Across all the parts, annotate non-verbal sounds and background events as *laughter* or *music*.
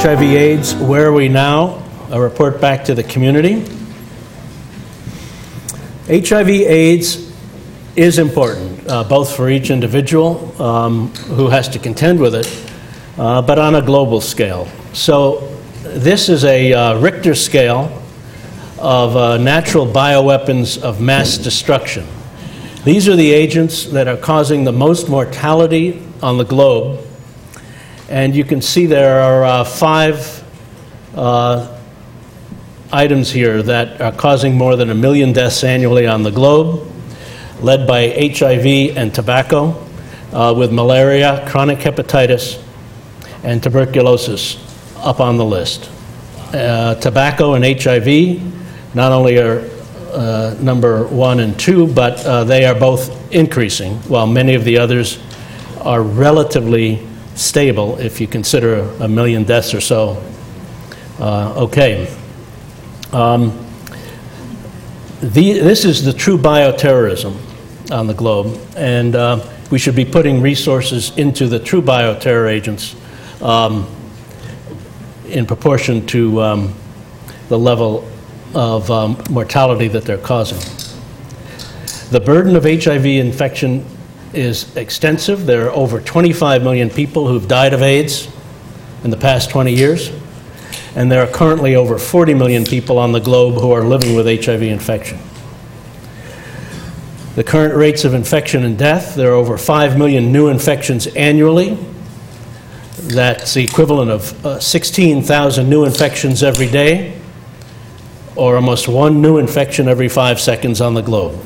HIV AIDS, where are we now? A report back to the community. HIV AIDS is important, uh, both for each individual um, who has to contend with it, uh, but on a global scale. So, this is a uh, Richter scale of uh, natural bioweapons of mass destruction. These are the agents that are causing the most mortality on the globe. And you can see there are uh, five uh, items here that are causing more than a million deaths annually on the globe, led by HIV and tobacco, uh, with malaria, chronic hepatitis, and tuberculosis up on the list. Uh, tobacco and HIV not only are uh, number one and two, but uh, they are both increasing, while many of the others are relatively stable if you consider a million deaths or so. Uh, okay. Um, the, this is the true bioterrorism on the globe, and uh, we should be putting resources into the true bioterror agents um, in proportion to um, the level of um, mortality that they're causing. The burden of HIV infection is extensive. There are over 25 million people who've died of AIDS in the past 20 years, and there are currently over 40 million people on the globe who are living with HIV infection. The current rates of infection and death, there are over 5 million new infections annually. That's the equivalent of uh, 16,000 new infections every day or almost one new infection every five seconds on the globe.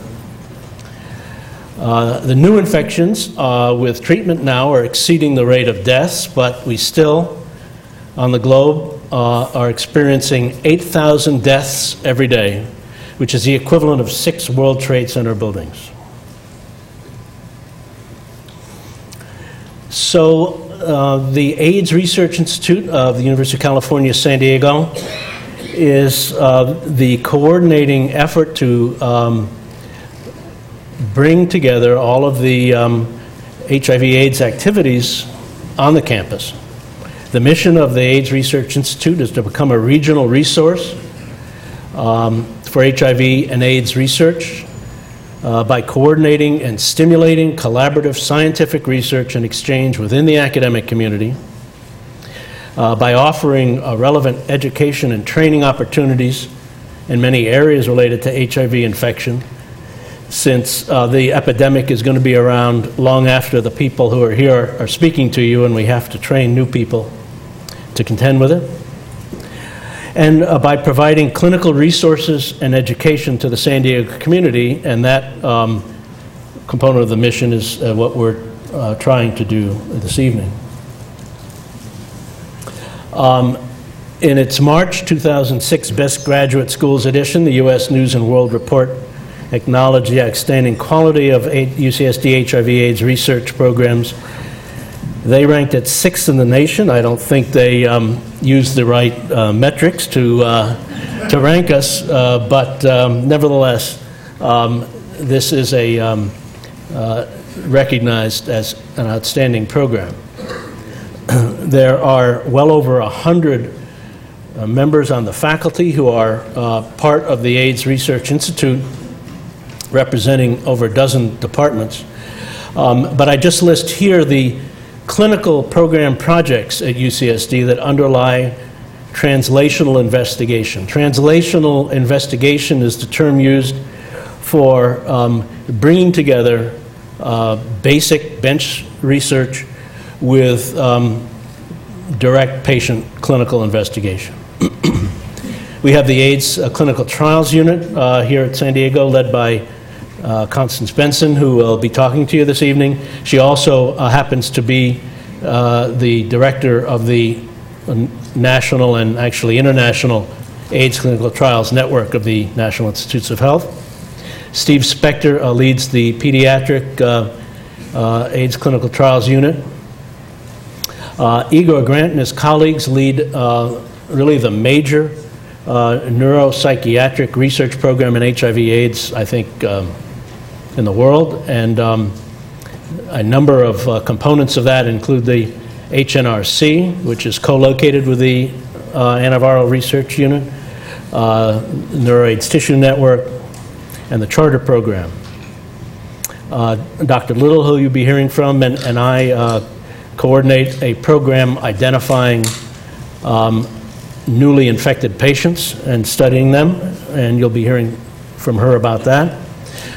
Uh, the new infections uh, with treatment now are exceeding the rate of deaths, but we still, on the globe, uh, are experiencing 8,000 deaths every day, which is the equivalent of six World Trade Center buildings. So, uh, the AIDS Research Institute of the University of California, San Diego, is uh, the coordinating effort to um, bring together all of the um, HIV/AIDS activities on the campus. The mission of the AIDS Research Institute is to become a regional resource um, for HIV and AIDS research uh, by coordinating and stimulating collaborative scientific research and exchange within the academic community uh, by offering uh, relevant education and training opportunities in many areas related to HIV infection, since uh, the epidemic is going to be around long after the people who are here are speaking to you, and we have to train new people to contend with it. And uh, by providing clinical resources and education to the San Diego community, and that um, component of the mission is uh, what we're uh, trying to do this evening. Um, in its March 2006 Best Graduate Schools edition, the U.S. News and World Report acknowledged the outstanding quality of UCSD HIV/AIDS research programs. They ranked at sixth in the nation. I don't think they um, used the right uh, metrics to uh, to rank us, uh, but um, nevertheless, um, this is a um, uh, recognized as an outstanding program. *clears throat* there are well over 100 uh, members on the faculty who are uh, part of the AIDS Research Institute, representing over a dozen departments. Um, but I just list here the clinical program projects at UCSD that underlie translational investigation. Translational investigation is the term used for um, bringing together uh, basic bench research with um, direct patient clinical investigation. *clears throat* we have the AIDS uh, Clinical Trials Unit uh, here at San Diego, led by uh, Constance Benson, who will be talking to you this evening. She also uh, happens to be uh, the director of the uh, national and actually international AIDS Clinical Trials Network of the National Institutes of Health. Steve Spector leads the pediatric AIDS Clinical Trials Unit. Uh, Igor Grant and his colleagues lead uh, really the major uh, neuropsychiatric research program in HIV AIDS, I think, um, in the world. And um, a number of uh, components of that include the HNRC, which is co-located with the uh, Antiviral Research Unit, uh, NeuroAIDS Tissue Network, and the Charter Program. Uh, Dr. Little, who you'll be hearing from, and and I uh, coordinate a program identifying um, newly infected patients and studying them, and you'll be hearing from her about that.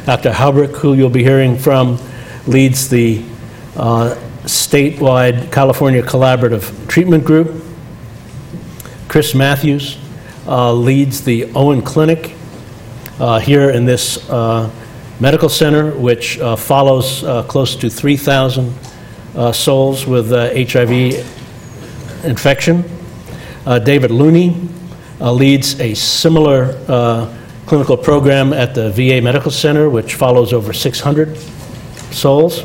Dr. Haubrich, who you'll be hearing from, leads the uh, statewide California Collaborative Treatment Group. Chris Matthews uh, leads the Owen Clinic uh, here in this uh, medical center, which uh, follows uh, close to 3,000 uh, souls with HIV infection. David Looney leads a similar clinical program at the VA Medical Center, which follows over 600 souls.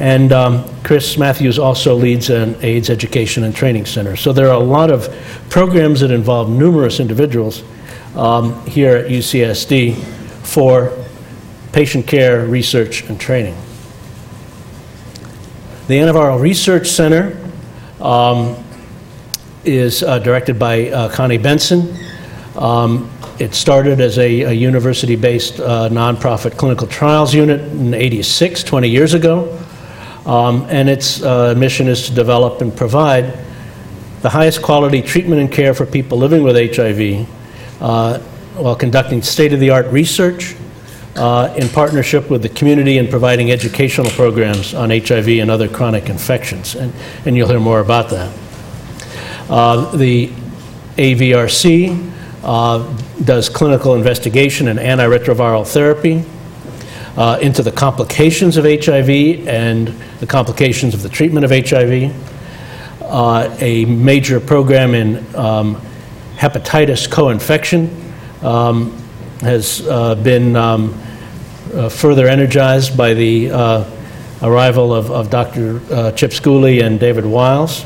And um, Chris Matthews also leads an AIDS education and training center. So there are a lot of programs that involve numerous individuals um, here at UCSD for patient care, research, and training. The Antiviral Research Center um, is uh, directed by uh, Connie Benson. Um, it started as a, a university-based uh, nonprofit clinical trials unit in 86, 20 years ago. Um, and its uh, mission is to develop and provide the highest quality treatment and care for people living with HIV uh, while conducting state-of-the-art research uh, in partnership with the community and providing educational programs on HIV and other chronic infections. And, and you'll hear more about that. Uh, the AVRC does clinical investigation and antiretroviral therapy uh, into the complications of HIV and the complications of the treatment of HIV. Uh, a major program in um, hepatitis co-infection um, has uh, been um, uh, further energized by the uh, arrival of, of Dr. Uh, Chip Schooley and David Wyles.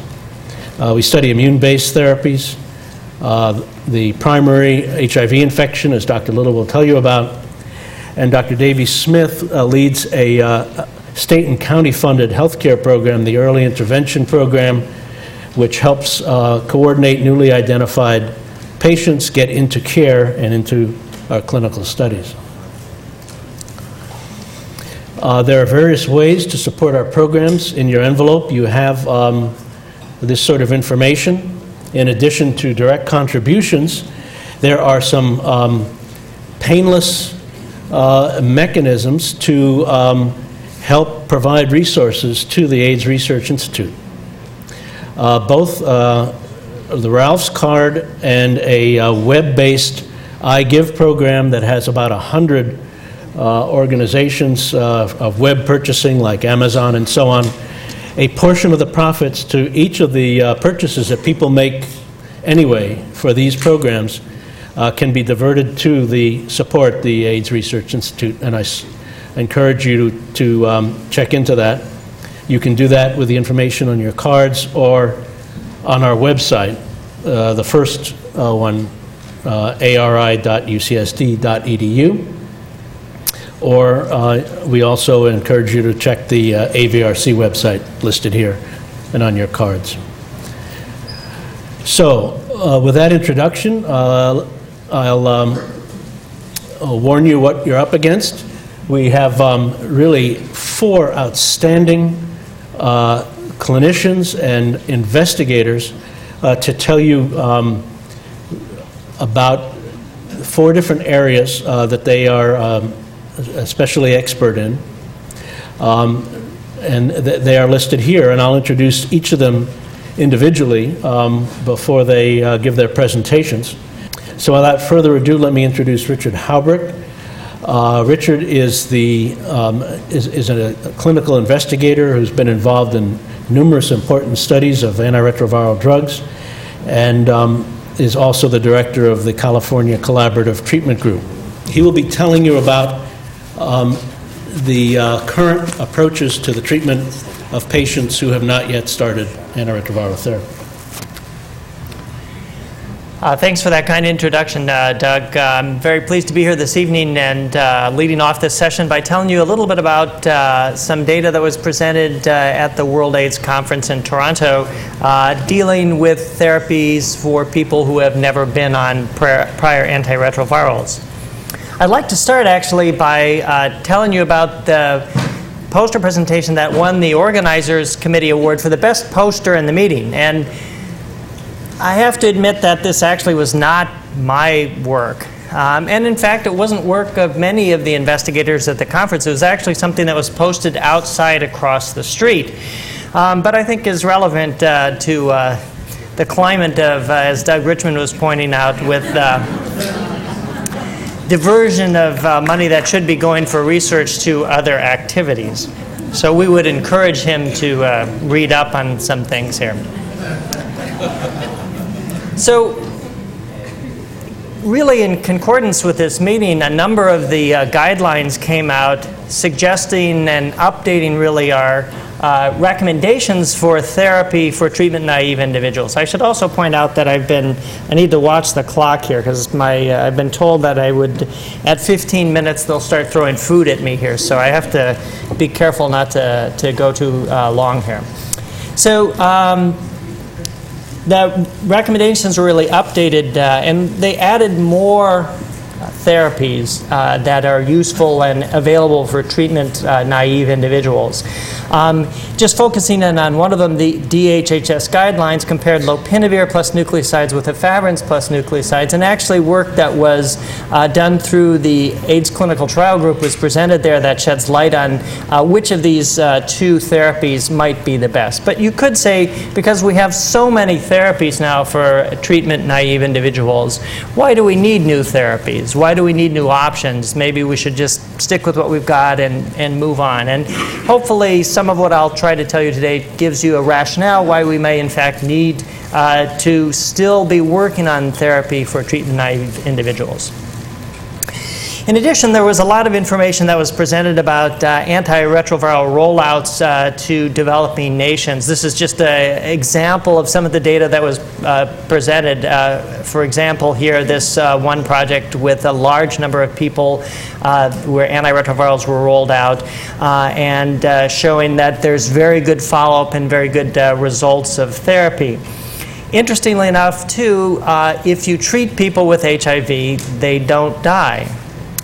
Uh, we study immune-based therapies. Uh, the primary HIV infection, as Dr. Little will tell you about, and Dr. Davy Smith uh, leads a uh, state and county funded healthcare program, the Early Intervention Program, which helps uh, coordinate newly identified patients get into care and into our clinical studies. Uh, there are various ways to support our programs. In your envelope, you have um, this sort of information. In addition to direct contributions, there are some um, painless uh, mechanisms to um, help provide resources to the AIDS Research Institute. Uh, both uh, the Ralph's card and a uh, web-based iGive program that has about 100 uh, organizations uh, of web purchasing like Amazon and so on, a portion of the profits to each of the uh, purchases that people make anyway for these programs uh, can be diverted to the support the AIDS Research Institute, and I s- encourage you to, to um, check into that. You can do that with the information on your cards or on our website. Uh, the first uh, one, uh, ari.ucsd.edu. Or uh, we also encourage you to check the uh, AVRC website listed here and on your cards. So, uh, with that introduction, uh, I'll um, I'll warn you what you're up against. We have um, really four outstanding uh, clinicians and investigators uh, to tell you um, about four different areas uh, that they are um, especially expert in. Um, and th- they are listed here, and I'll introduce each of them individually um, before they uh, give their presentations. So, without further ado, let me introduce Richard Haubrich. Uh, Richard is, the, um, is, is a clinical investigator who's been involved in numerous important studies of antiretroviral drugs and um, is also the director of the California Collaborative Treatment Group. He will be telling you about um, the uh, current approaches to the treatment of patients who have not yet started antiretroviral therapy. Uh, thanks for that kind introduction, uh, Doug. Uh, I'm very pleased to be here this evening and uh, leading off this session by telling you a little bit about uh, some data that was presented uh, at the World AIDS Conference in Toronto dealing with therapies for people who have never been on prior, prior antiretrovirals. I'd like to start actually by telling you about the poster presentation that won the Organizers Committee Award for the best poster in the meeting. And I have to admit that this actually was not my work. Um, and in fact, it wasn't work of many of the investigators at the conference. It was actually something that was posted outside across the street. Um, but I think is relevant uh, to uh, the climate of, uh, as Doug Richman was pointing out, with uh, diversion of uh, money that should be going for research to other activities. So we would encourage him to uh, read up on some things here. So, really, in concordance with this meeting, a number of the uh, guidelines came out suggesting and updating really our uh, recommendations for therapy for treatment naive individuals. I should also point out that I've been, I need to watch the clock here because my, uh, I've been told that I would, at 15 minutes, they'll start throwing food at me here. So I have to be careful not to, to go too uh, long here. So, um, the recommendations were really updated uh, and they added more therapies uh, that are useful and available for treatment uh, naive individuals. Um, just focusing in on one of them, the DHHS guidelines compared lopinavir plus nucleosides with efavirenz plus nucleosides, and actually work that was uh, done through the AIDS clinical trial group was presented there that sheds light on uh, which of these uh, two therapies might be the best. But you could say, because we have so many therapies now for treatment naive individuals, why do we need new therapies? Why do we need new options? Maybe we should just stick with what we've got and, and move on. And hopefully, some of what I'll try to tell you today gives you a rationale why we may, in fact, need uh, to still be working on therapy for treatment naive individuals. In addition, there was a lot of information that was presented about uh, antiretroviral rollouts uh, to developing nations. This is just an example of some of the data that was uh, presented. Uh, for example, here, this uh, one project with a large number of people uh, where antiretrovirals were rolled out and showing that there's very good follow up and very good results of therapy. Interestingly enough, too, if you treat people with HIV, they don't die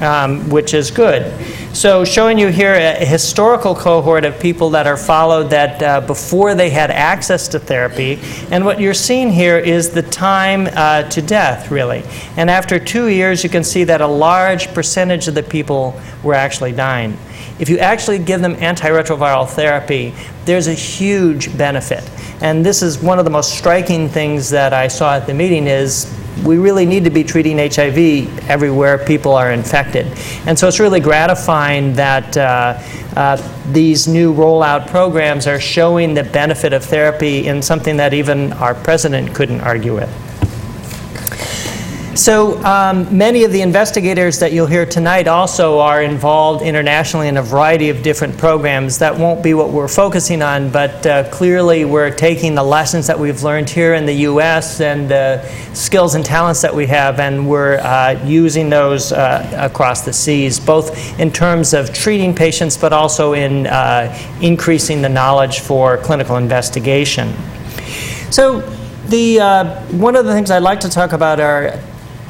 um, which is good. So, showing you here a historical cohort of people that are followed that uh, before they had access to therapy. And what you're seeing here is the time uh, to death, really. And after two years, you can see that a large percentage of the people were actually dying. If you actually give them antiretroviral therapy, there's a huge benefit. And this is one of the most striking things that I saw at the meeting is we really need to be treating HIV everywhere people are infected. And so it's really gratifying that uh, uh, these new rollout programs are showing the benefit of therapy in something that even our president couldn't argue with. So um, many of the investigators that you'll hear tonight also are involved internationally in a variety of different programs. That won't be what we're focusing on, but uh, clearly we're taking the lessons that we've learned here in the U.S. and the skills and talents that we have, and we're uh, using those uh, across the seas, both in terms of treating patients, but also in uh, increasing the knowledge for clinical investigation. So the, uh, one of the things I'd like to talk about are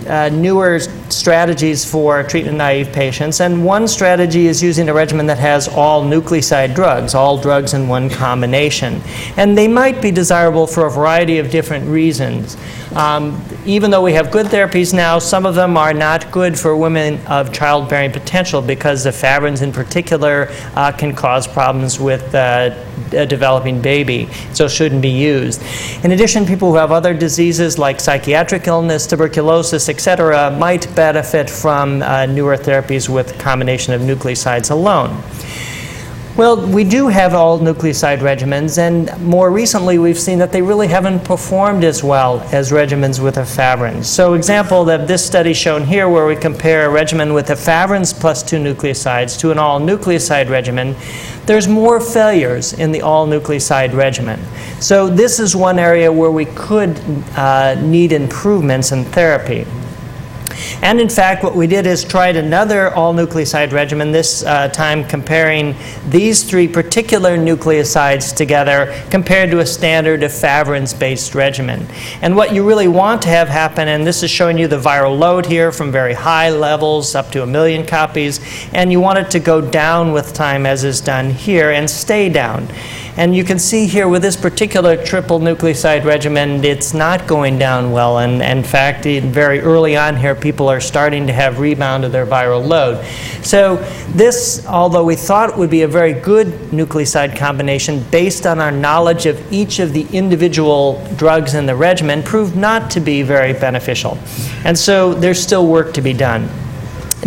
uh, newer strategies for treatment naive patients. And one strategy is using a regimen that has all nucleoside drugs, all drugs in one combination. And they might be desirable for a variety of different reasons. Um, even though we have good therapies now, some of them are not good for women of childbearing potential because the efavirenz in particular uh, can cause problems with uh, a developing baby, so shouldn't be used. In addition, people who have other diseases like psychiatric illness, tuberculosis, etc., might benefit from uh, newer therapies with combination of nucleosides alone. Well, we do have all nucleoside regimens, and more recently we've seen that they really haven't performed as well as regimens with efavirenz. So, example of this study shown here, where we compare a regimen with efavirenz plus two nucleosides to an all nucleoside regimen, there's more failures in the all nucleoside regimen. So, this is one area where we could uh, need improvements in therapy. And in fact, what we did is tried another all nucleoside regimen, this uh, time comparing these three particular nucleosides together compared to a standard efavirenz based regimen. And what you really want to have happen, and this is showing you the viral load here from very high levels up to a million copies, and you want it to go down with time as is done here and stay down. And you can see here with this particular triple nucleoside regimen, it's not going down well. And, and in fact, very early on here, people are starting to have rebound of their viral load. So this, although we thought would be a very good nucleoside combination based on our knowledge of each of the individual drugs in the regimen, proved not to be very beneficial. And so there's still work to be done.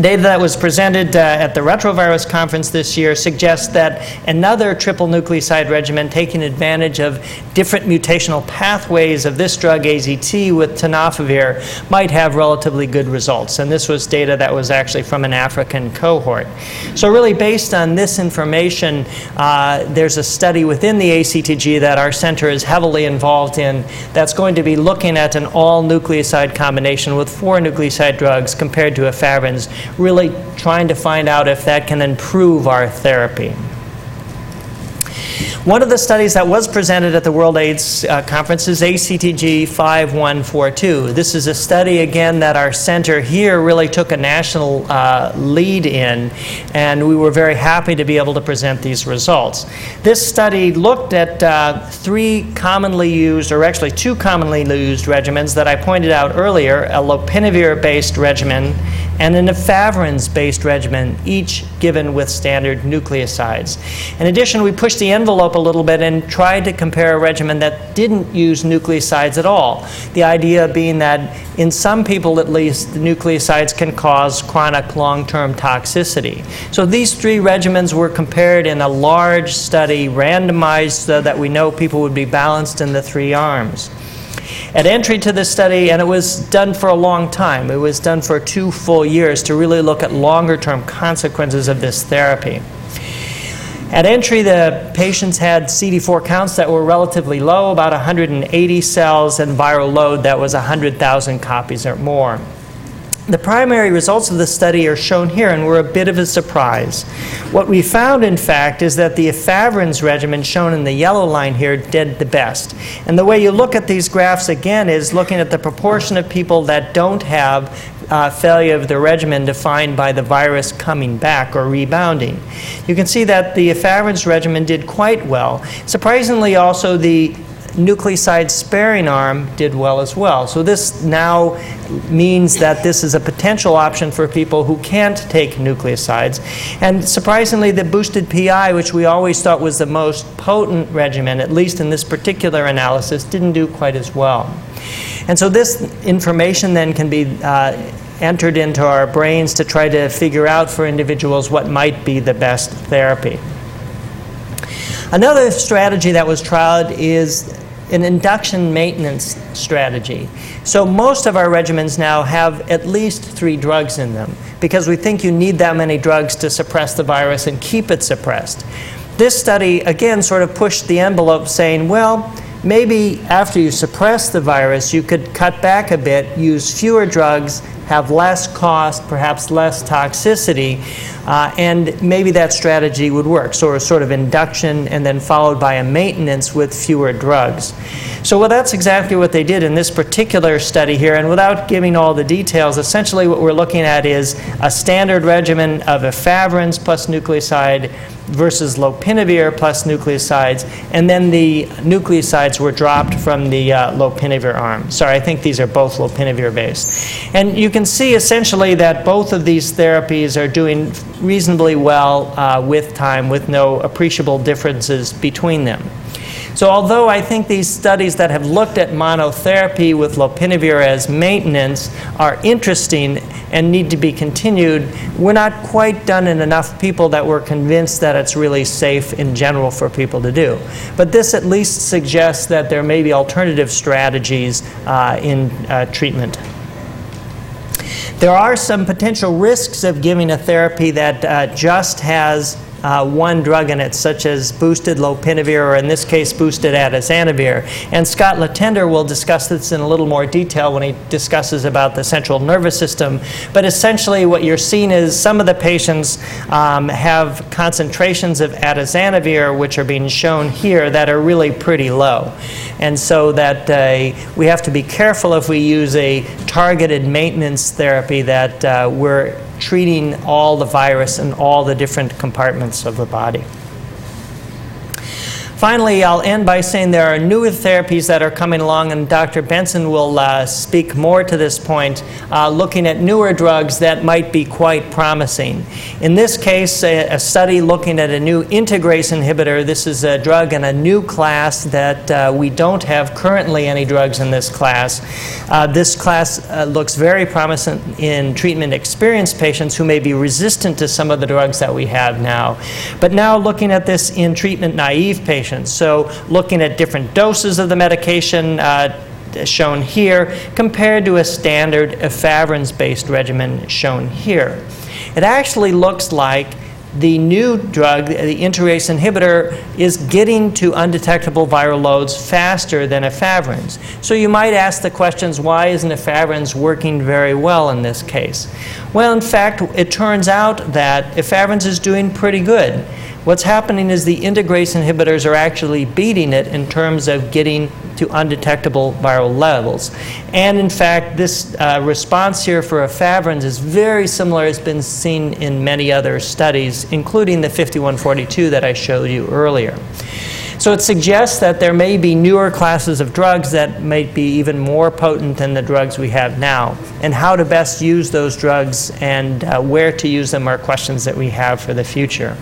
Data that was presented uh, at the Retrovirus conference this year suggests that another triple nucleoside regimen taking advantage of different mutational pathways of this drug AZT with tenofovir might have relatively good results. And this was data that was actually from an African cohort. So, really, based on this information, uh, there's a study within the ACTG that our center is heavily involved in that's going to be looking at an all nucleoside combination with four nucleoside drugs compared to efavirenz really trying to find out if that can improve our therapy. One of the studies that was presented at the World AIDS uh, Conference is ACTG 5142. This is a study, again, that our center here really took a national uh, lead in, and we were very happy to be able to present these results. This study looked at uh, three commonly used, or actually two commonly used regimens that I pointed out earlier a lopinavir based regimen and an efavirenz based regimen, each given with standard nucleosides. In addition, we pushed the envelope a little bit and tried to compare a regimen that didn't use nucleosides at all. The idea being that in some people at least, the nucleosides can cause chronic long term toxicity. So these three regimens were compared in a large study, randomized so that we know people would be balanced in the three arms. At entry to this study, and it was done for a long time, it was done for two full years to really look at longer term consequences of this therapy. At entry, the patients had CD4 counts that were relatively low, about 180 cells, and viral load that was 100,000 copies or more. The primary results of the study are shown here and were a bit of a surprise. What we found, in fact, is that the efavirenz regimen shown in the yellow line here did the best. And the way you look at these graphs again is looking at the proportion of people that don't have uh, failure of the regimen defined by the virus coming back or rebounding. You can see that the efavirenz regimen did quite well. Surprisingly, also the nucleoside sparing arm did well as well. So this now means that this is a potential option for people who can't take nucleosides. And surprisingly, the boosted PI, which we always thought was the most potent regimen, at least in this particular analysis, didn't do quite as well. And so this information then can be uh, entered into our brains to try to figure out for individuals what might be the best therapy. Another strategy that was tried is an induction maintenance strategy. So most of our regimens now have at least three drugs in them because we think you need that many drugs to suppress the virus and keep it suppressed. This study, again, sort of pushed the envelope saying, well, maybe after you suppress the virus, you could cut back a bit, use fewer drugs, have less cost, perhaps less toxicity, uh, and maybe that strategy would work. So, a sort of induction and then followed by a maintenance with fewer drugs. So, well, that's exactly what they did in this particular study here. And without giving all the details, essentially what we're looking at is a standard regimen of efavirenz plus nucleoside versus lopinavir plus nucleosides, and then the nucleosides were dropped from the uh, lopinavir arm. Sorry, I think these are both lopinavir based. And you can see essentially that both of these therapies are doing reasonably well uh, with time with no appreciable differences between them. So although I think these studies that have looked at monotherapy with lopinavir as maintenance are interesting and need to be continued, we're not quite done in enough people that we're convinced that it's really safe in general for people to do. But this at least suggests that there may be alternative strategies uh, in uh, treatment. There are some potential risks of giving a therapy that uh, just has uh, one drug in it, such as boosted lopinavir, or in this case, boosted atazanavir. And Scott Letendre will discuss this in a little more detail when he discusses about the central nervous system. But essentially, what you're seeing is some of the patients um, have concentrations of atazanavir, which are being shown here, that are really pretty low. And so that uh, we have to be careful if we use a targeted maintenance therapy that uh, we're treating all the virus in all the different compartments of the body. Finally, I'll end by saying there are newer therapies that are coming along, and Dr. Benson will uh, speak more to this point, uh, looking at newer drugs that might be quite promising. In this case, a, a, study looking at a new integrase inhibitor. This is a drug in a new class that uh, we don't have currently any drugs in this class. Uh, this class uh, looks very promising in treatment experienced patients who may be resistant to some of the drugs that we have now. But now, looking at this in treatment naive patients, So looking at different doses of the medication uh, shown here compared to a standard efavirenz-based regimen shown here. It actually looks like the new drug, the integrase inhibitor, is getting to undetectable viral loads faster than efavirenz. So you might ask the questions, why isn't efavirenz working very well in this case? Well, in fact, it turns out that efavirenz is doing pretty good. What's happening is the integrase inhibitors are actually beating it in terms of getting to undetectable viral levels. And in fact, this uh, response here for efavirenz is very similar, It's been seen in many other studies, including the 5142 that I showed you earlier. So it suggests that there may be newer classes of drugs that might be even more potent than the drugs we have now. And how to best use those drugs and uh, where to use them are questions that we have for the future.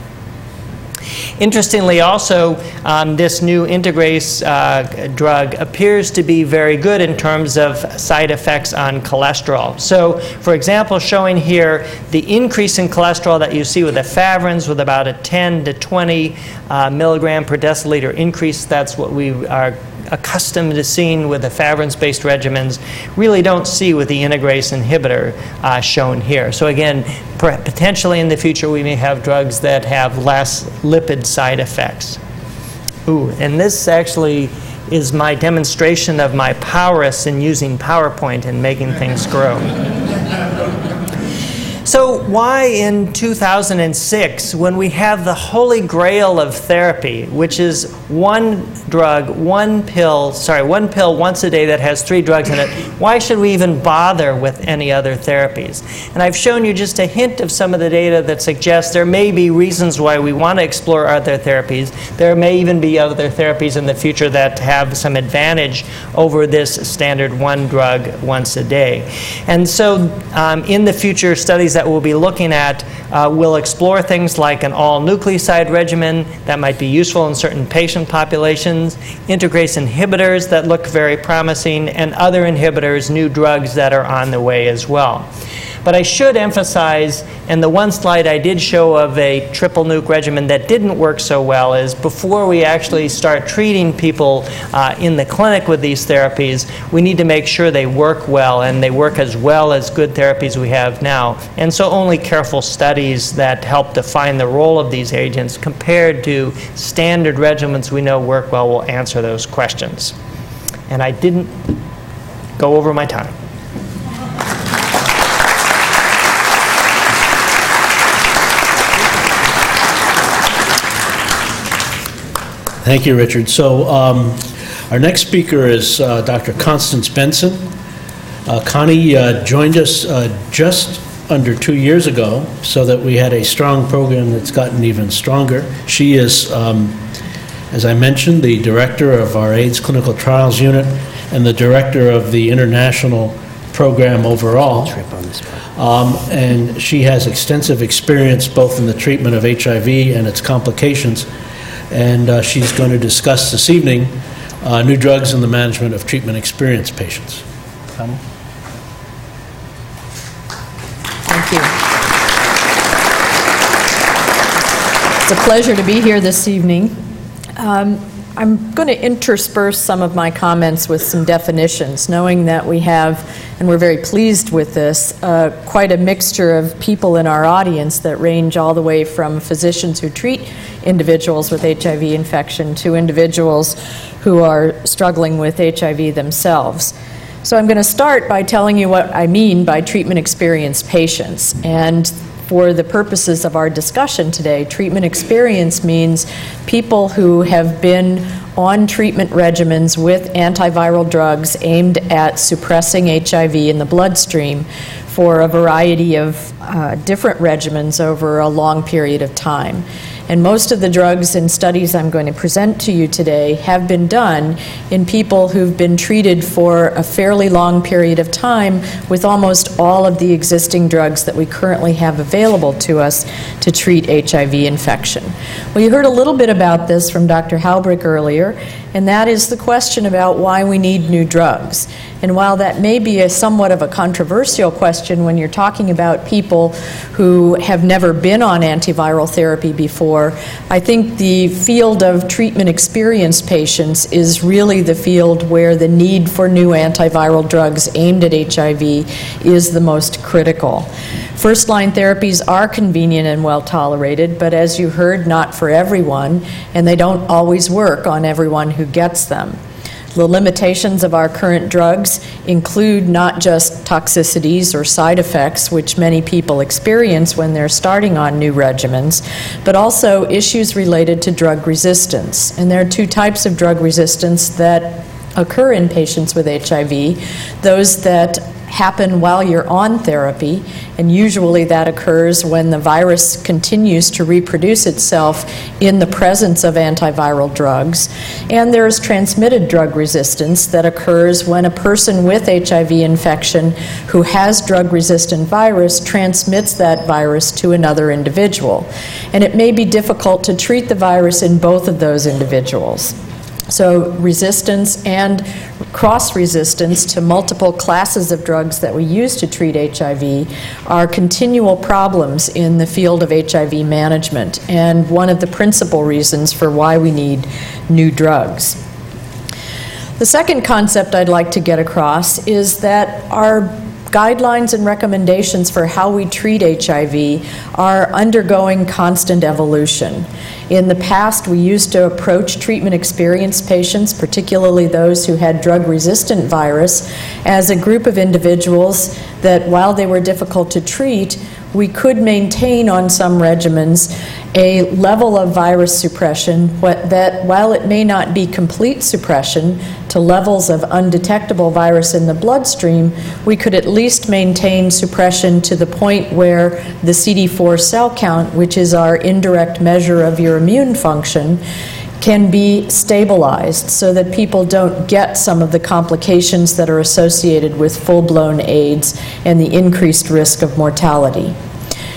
Interestingly, also, um, this new integrase uh, drug appears to be very good in terms of side effects on cholesterol. So, for example, showing here the increase in cholesterol that you see with efavirenz with about a 10 to 20 uh, milligram per deciliter increase, that's what we are accustomed to seeing with the efavirenz-based regimens really don't see with the integrase inhibitor uh, shown here. So again, potentially in the future we may have drugs that have less lipid side effects. Ooh, and this actually is my demonstration of my prowess in using PowerPoint and making things grow. So, why in 2006, when we have the holy grail of therapy, which is one drug, one pill, sorry, one pill once a day that has three drugs in it, why should we even bother with any other therapies? And I've shown you just a hint of some of the data that suggests there may be reasons why we want to explore other therapies. There may even be other therapies in the future that have some advantage over this standard one drug once a day. And so, um, in the future, studies that we'll be looking at uh, will explore things like an all nucleoside regimen that might be useful in certain patient populations, integrase inhibitors that look very promising, and other inhibitors, new drugs that are on the way as well. But I should emphasize, and the one slide I did show of a triple nuke regimen that didn't work so well is before we actually start treating people uh, in the clinic with these therapies, we need to make sure they work well and they work as well as good therapies we have now. And so only careful studies that help define the role of these agents compared to standard regimens we know work well will answer those questions. And I didn't go over my time. Thank you, Richard. So um, our next speaker is uh, Dr. Constance Benson. Uh, Connie uh, joined us uh, just under two years ago so that we had a strong program that's gotten even stronger. She is, um, as I mentioned, the director of our AIDS clinical trials unit and the director of the international program overall. Um, and she has extensive experience both in the treatment of HIV and its complications and uh, she's going to discuss this evening uh, new drugs in the management of treatment-experienced patients. Connie? Thank you. It's a pleasure to be here this evening. Um, I'm going to intersperse some of my comments with some definitions, knowing that we have, and we're very pleased with this, uh, quite a mixture of people in our audience that range all the way from physicians who treat individuals with HIV infection to individuals who are struggling with HIV themselves. So I'm going to start by telling you what I mean by treatment experienced patients. And for the purposes of our discussion today, treatment experience means people who have been on treatment regimens with antiviral drugs aimed at suppressing HIV in the bloodstream for a variety of uh, different regimens over a long period of time. And most of the drugs and studies I'm going to present to you today have been done in people who've been treated for a fairly long period of time with almost all of the existing drugs that we currently have available to us to treat HIV infection. Well, you heard a little bit about this from Dr. Haubrich earlier, and that is the question about why we need new drugs. And while that may be a somewhat of a controversial question when you're talking about people who have never been on antiviral therapy before, I think the field of treatment experienced patients is really the field where the need for new antiviral drugs aimed at HIV is the most critical. First line therapies are convenient and well tolerated, but as you heard, not for everyone, and they don't always work on everyone who gets them. The limitations of our current drugs include not just toxicities or side effects, which many people experience when they're starting on new regimens, but also issues related to drug resistance. And there are two types of drug resistance that occur in patients with HIV those that happen while you're on therapy, and usually that occurs when the virus continues to reproduce itself in the presence of antiviral drugs. And there's transmitted drug resistance that occurs when a person with HIV infection who has drug resistant virus transmits that virus to another individual. And it may be difficult to treat the virus in both of those individuals. So, resistance and cross resistance to multiple classes of drugs that we use to treat HIV are continual problems in the field of HIV management, and one of the principal reasons for why we need new drugs. The second concept I'd like to get across is that our guidelines and recommendations for how we treat HIV are undergoing constant evolution. In the past, we used to approach treatment experienced patients, particularly those who had drug resistant virus, as a group of individuals that, while they were difficult to treat, we could maintain on some regimens a level of virus suppression that, while it may not be complete suppression to levels of undetectable virus in the bloodstream, we could at least maintain suppression to the point where the CD4 cell count, which is our indirect measure of your immune function, can be stabilized so that people don't get some of the complications that are associated with full blown AIDS and the increased risk of mortality.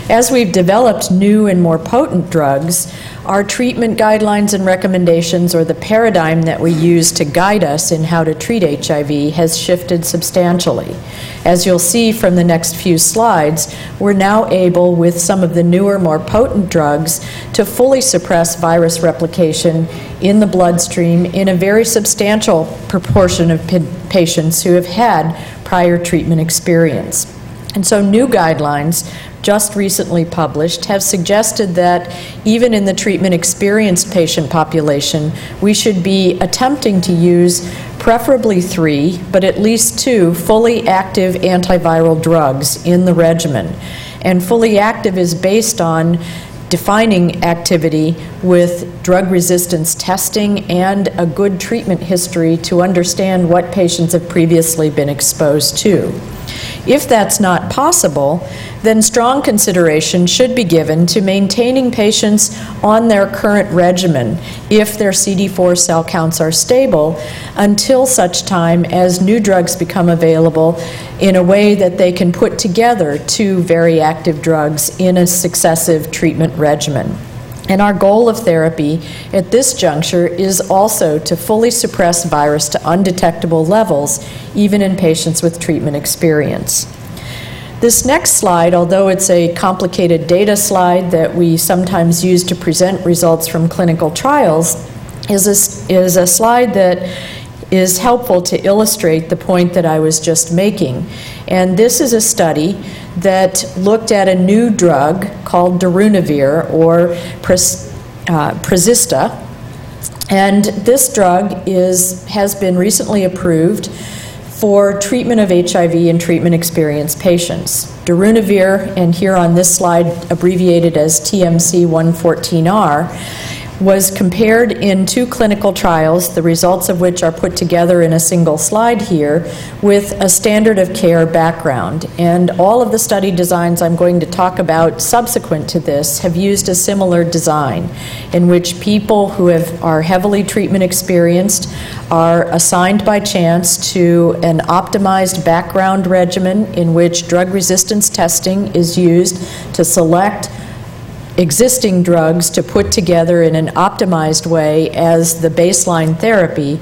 As we've developed new and more potent drugs, our treatment guidelines and recommendations, or the paradigm that we use to guide us in how to treat HIV, has shifted substantially. As you'll see from the next few slides, we're now able, with some of the newer, more potent drugs, to fully suppress virus replication in the bloodstream in a very substantial proportion of patients who have had prior treatment experience. And so, new guidelines just recently published have suggested that even in the treatment experienced patient population, we should be attempting to use preferably three, but at least two fully active antiviral drugs in the regimen. And fully active is based on defining activity with drug resistance testing and a good treatment history to understand what patients have previously been exposed to. If that's not possible, then strong consideration should be given to maintaining patients on their current regimen if their CD4 cell counts are stable until such time as new drugs become available in a way that they can put together two very active drugs in a successive treatment regimen. And our goal of therapy at this juncture is also to fully suppress virus to undetectable levels, even in patients with treatment experience. This next slide, although it's a complicated data slide that we sometimes use to present results from clinical trials, is a, is a slide that is helpful to illustrate the point that I was just making. And this is a study that looked at a new drug called darunavir or Pres, uh. And this drug is, has been recently approved for treatment of HIV in treatment experienced patients. Darunavir, and here on this slide abbreviated as TMC 114R, was compared in two clinical trials, the results of which are put together in a single slide here, with a standard of care background. And all of the study designs I'm going to talk about subsequent to this have used a similar design, in which people who have, are heavily treatment experienced are assigned by chance to an optimized background regimen in which drug resistance testing is used to select existing drugs to put together in an optimized way as the baseline therapy,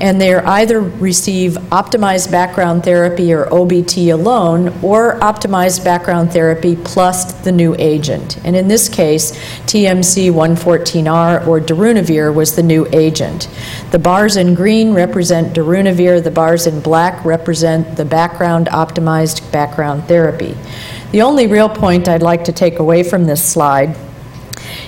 and they either receive optimized background therapy or OBT alone, or optimized background therapy plus the new agent. And in this case, TMC 114R or darunavir was the new agent. The bars in green represent darunavir, the bars in black represent the background optimized background therapy. The only real point I'd like to take away from this slide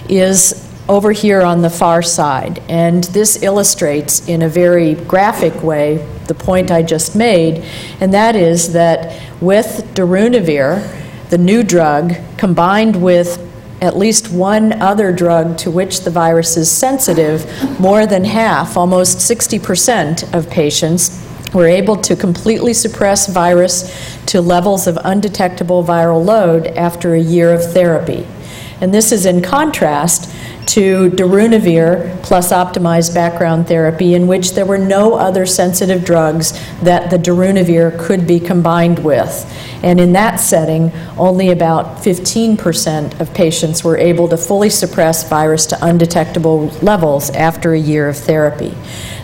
is over here on the far side. And this illustrates in a very graphic way the point I just made, and that is that with darunavir, the new drug, combined with at least one other drug to which the virus is sensitive, more than half, almost 60% of patients were able to completely suppress virus to levels of undetectable viral load after a year of therapy. And this is in contrast to darunavir plus optimized background therapy, in which there were no other sensitive drugs that the darunavir could be combined with. And in that setting, only about 15% of patients were able to fully suppress virus to undetectable levels after a year of therapy.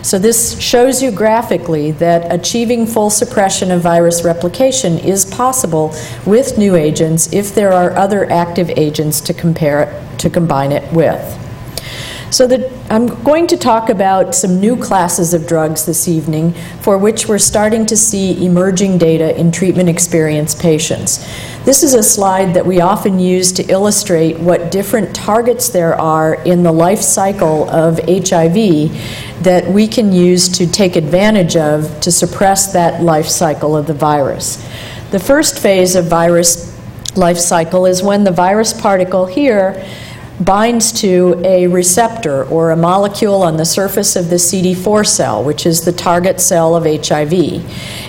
So, this shows you graphically that achieving full suppression of virus replication is possible with new agents if there are other active agents to compare to combine it with. So the, I'm going to talk about some new classes of drugs this evening for which we're starting to see emerging data in treatment experienced patients. This is a slide that we often use to illustrate what different targets there are in the life cycle of HIV that we can use to take advantage of to suppress that life cycle of the virus. The first phase of virus life cycle is when the virus particle here binds to a receptor or a molecule on the surface of the CD4 cell, which is the target cell of HIV.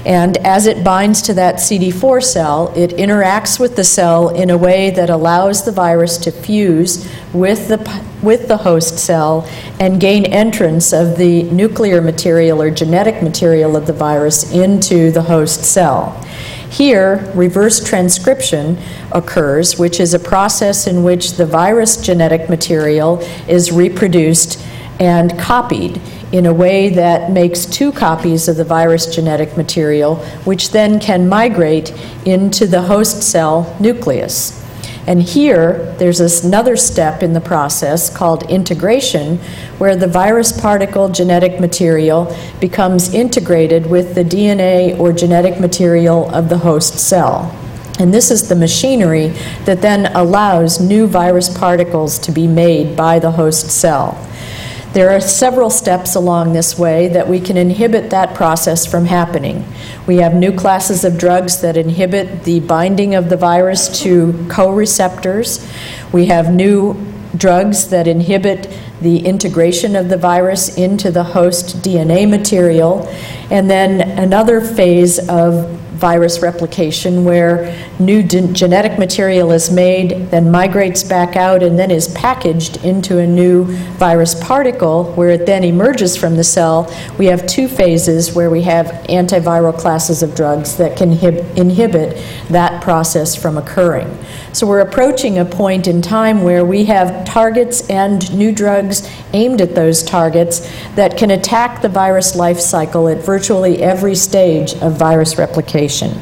And as it binds to that CD4 cell, it interacts with the cell in a way that allows the virus to fuse with the, with the host cell and gain entrance of the nuclear material or genetic material of the virus into the host cell. Here, reverse transcription occurs, which is a process in which the virus genetic material is reproduced and copied in a way that makes two copies of the virus genetic material, which then can migrate into the host cell nucleus. And here, there's this another step in the process called integration, where the virus particle genetic material becomes integrated with the DNA or genetic material of the host cell. And this is the machinery that then allows new virus particles to be made by the host cell. There are several steps along this way that we can inhibit that process from happening. We have new classes of drugs that inhibit the binding of the virus to co receptors. We have new drugs that inhibit the integration of the virus into the host DNA material. And then another phase of virus replication where new genetic material is made, then migrates back out, and then is packaged into a new virus particle where it then emerges from the cell. We have two phases where we have antiviral classes of drugs that can inhibit that process from occurring. So we're approaching a point in time where we have targets and new drugs aimed at those targets that can attack the virus life cycle at virtually every stage of virus replication.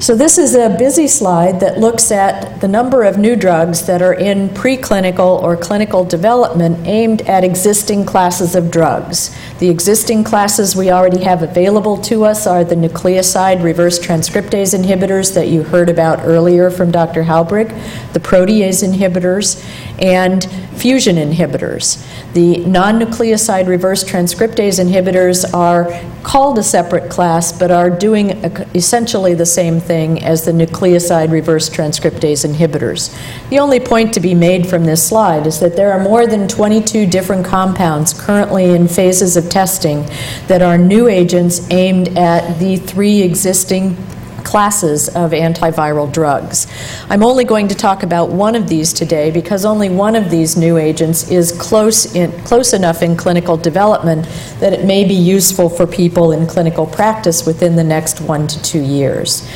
So this is a busy slide that looks at the number of new drugs that are in preclinical or clinical development aimed at existing classes of drugs. The existing classes we already have available to us are the nucleoside reverse transcriptase inhibitors that you heard about earlier from Dr. Haubrich, the protease inhibitors, and fusion inhibitors. The non-nucleoside reverse transcriptase inhibitors are called a separate class but are doing essentially the same thing as the nucleoside reverse transcriptase inhibitors. The only point to be made from this slide is that there are more than 22 different compounds currently in phases of testing that are new agents aimed at the three existing classes of antiviral drugs. I'm only going to talk about one of these today because only one of these new agents is close, in, close enough in clinical development that it may be useful for people in clinical practice within the next one to two years.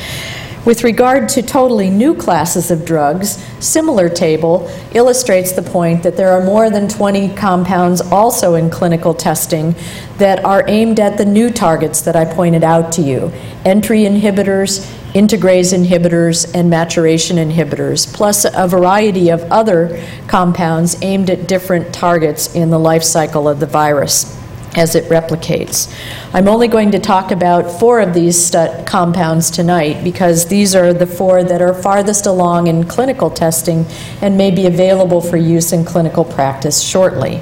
With regard to totally new classes of drugs, similar table illustrates the point that there are more than 20 compounds also in clinical testing that are aimed at the new targets that I pointed out to you. Entry inhibitors, integrase inhibitors, and maturation inhibitors, plus a variety of other compounds aimed at different targets in the life cycle of the virus as it replicates. I'm only going to talk about four of these compounds tonight because these are the four that are farthest along in clinical testing and may be available for use in clinical practice shortly.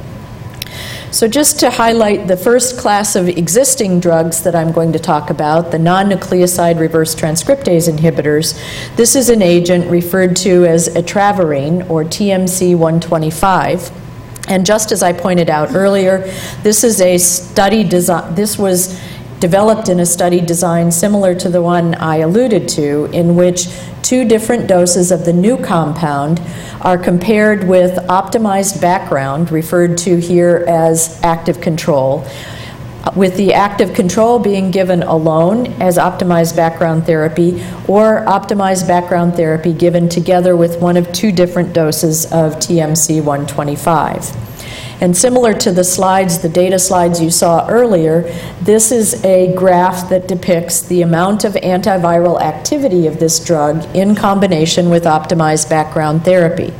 So, just to highlight the first class of existing drugs that I'm going to talk about, the non nucleoside reverse transcriptase inhibitors, this is an agent referred to as etravirine or TMC 125. And just as I pointed out earlier, this is a study design, this was developed in a study design similar to the one I alluded to, in which two different doses of the new compound are compared with optimized background, referred to here as active control, with the active control being given alone as optimized background therapy or optimized background therapy given together with one of two different doses of TMC 125. And similar to the slides, the data slides you saw earlier, this is a graph that depicts the amount of antiviral activity of this drug in combination with optimized background therapy.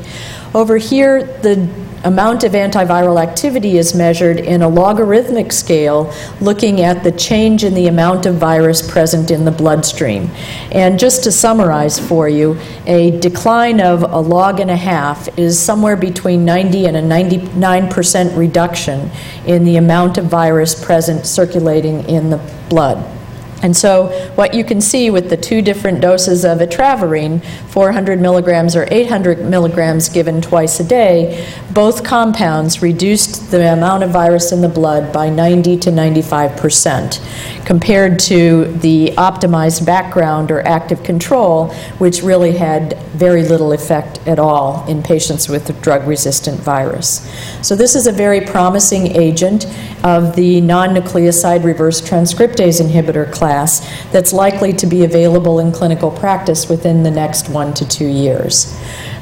Over here, the amount of antiviral activity is measured in a logarithmic scale looking at the change in the amount of virus present in the bloodstream. And just to summarize for you, a decline of a log and a half is somewhere between 90 and a 99% reduction in the amount of virus present circulating in the blood. And so, what you can see with the two different doses of etravirine, 400 milligrams or 800 milligrams given twice a day, both compounds reduced the amount of virus in the blood by 90 to 95 percent, compared to the optimized background or active control, which really had very little effect at all in patients with drug resistant virus. So, this is a very promising agent of the non nucleoside reverse transcriptase inhibitor class class that's likely to be available in clinical practice within the next one to two years.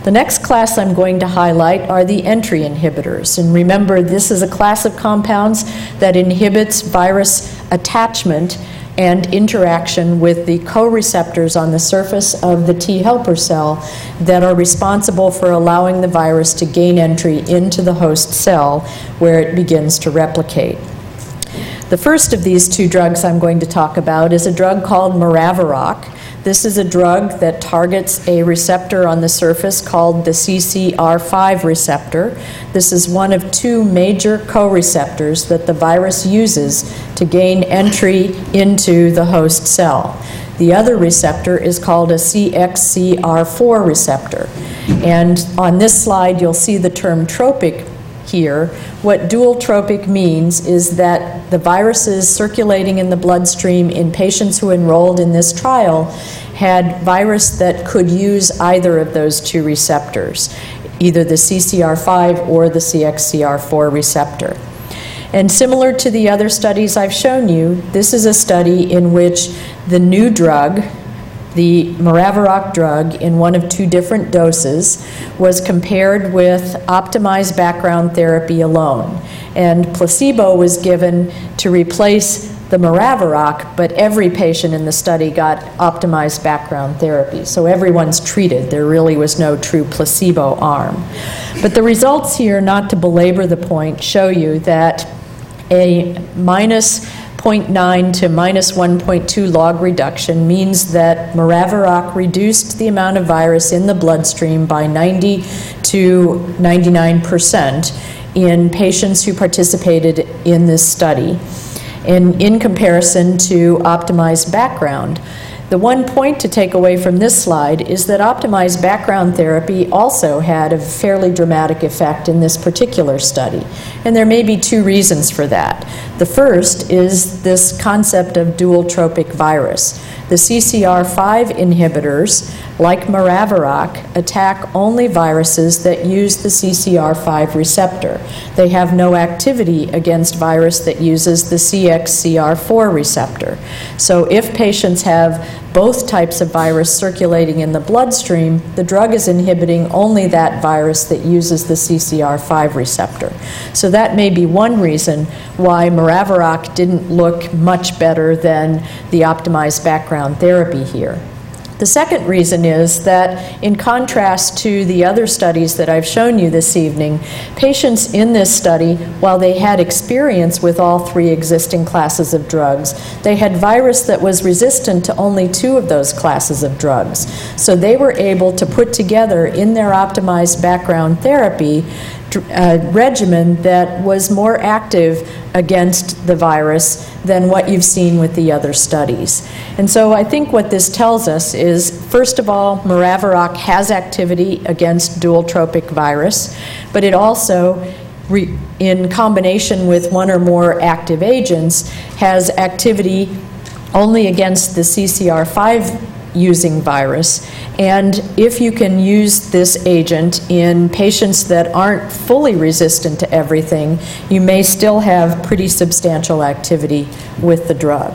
The next class I'm going to highlight are the entry inhibitors. And remember, this is a class of compounds that inhibits virus attachment and interaction with the co-receptors on the surface of the T helper cell that are responsible for allowing the virus to gain entry into the host cell where it begins to replicate. The first of these two drugs I'm going to talk about is a drug called Maraviroc. This is a drug that targets a receptor on the surface called the CCR5 receptor. This is one of two major co-receptors that the virus uses to gain entry into the host cell. The other receptor is called a CXCR4 receptor. And on this slide, you'll see the term tropic here. What dual tropic means is that the viruses circulating in the bloodstream in patients who enrolled in this trial had virus that could use either of those two receptors, either the CCR5 or the CXCR4 receptor. And similar to the other studies I've shown you, this is a study in which the new drug the Maraviroc drug in one of two different doses was compared with optimized background therapy alone. And placebo was given to replace the Maraviroc, but every patient in the study got optimized background therapy. So everyone's treated. There really was no true placebo arm. But the results here, not to belabor the point, show you that a minus 0.9 to minus 1.2 log reduction means that Maraviroc reduced the amount of virus in the bloodstream by 90 to 99 percent in patients who participated in this study, and in comparison to optimized background. The one point to take away from this slide is that optimized background therapy also had a fairly dramatic effect in this particular study. And there may be two reasons for that. The first is this concept of dual tropic virus. The CCR5 inhibitors, like Maraviroc, attack only viruses that use the CCR5 receptor. They have no activity against virus that uses the CXCR4 receptor. So if patients have both types of virus circulating in the bloodstream, the drug is inhibiting only that virus that uses the CCR5 receptor. So that may be one reason why Maraviroc didn't look much better than the optimized background therapy here. The second reason is that, in contrast to the other studies that I've shown you this evening, patients in this study, while they had experience with all three existing classes of drugs, they had virus that was resistant to only two of those classes of drugs. So they were able to put together in their optimized background therapy uh, regimen that was more active against the virus than what you've seen with the other studies. And so I think what this tells us is, first of all, Maraviroc has activity against dual tropic virus, but it also in combination with one or more active agents, has activity only against the CCR5 using virus. And if you can use this agent in patients that aren't fully resistant to everything, you may still have pretty substantial activity with the drug.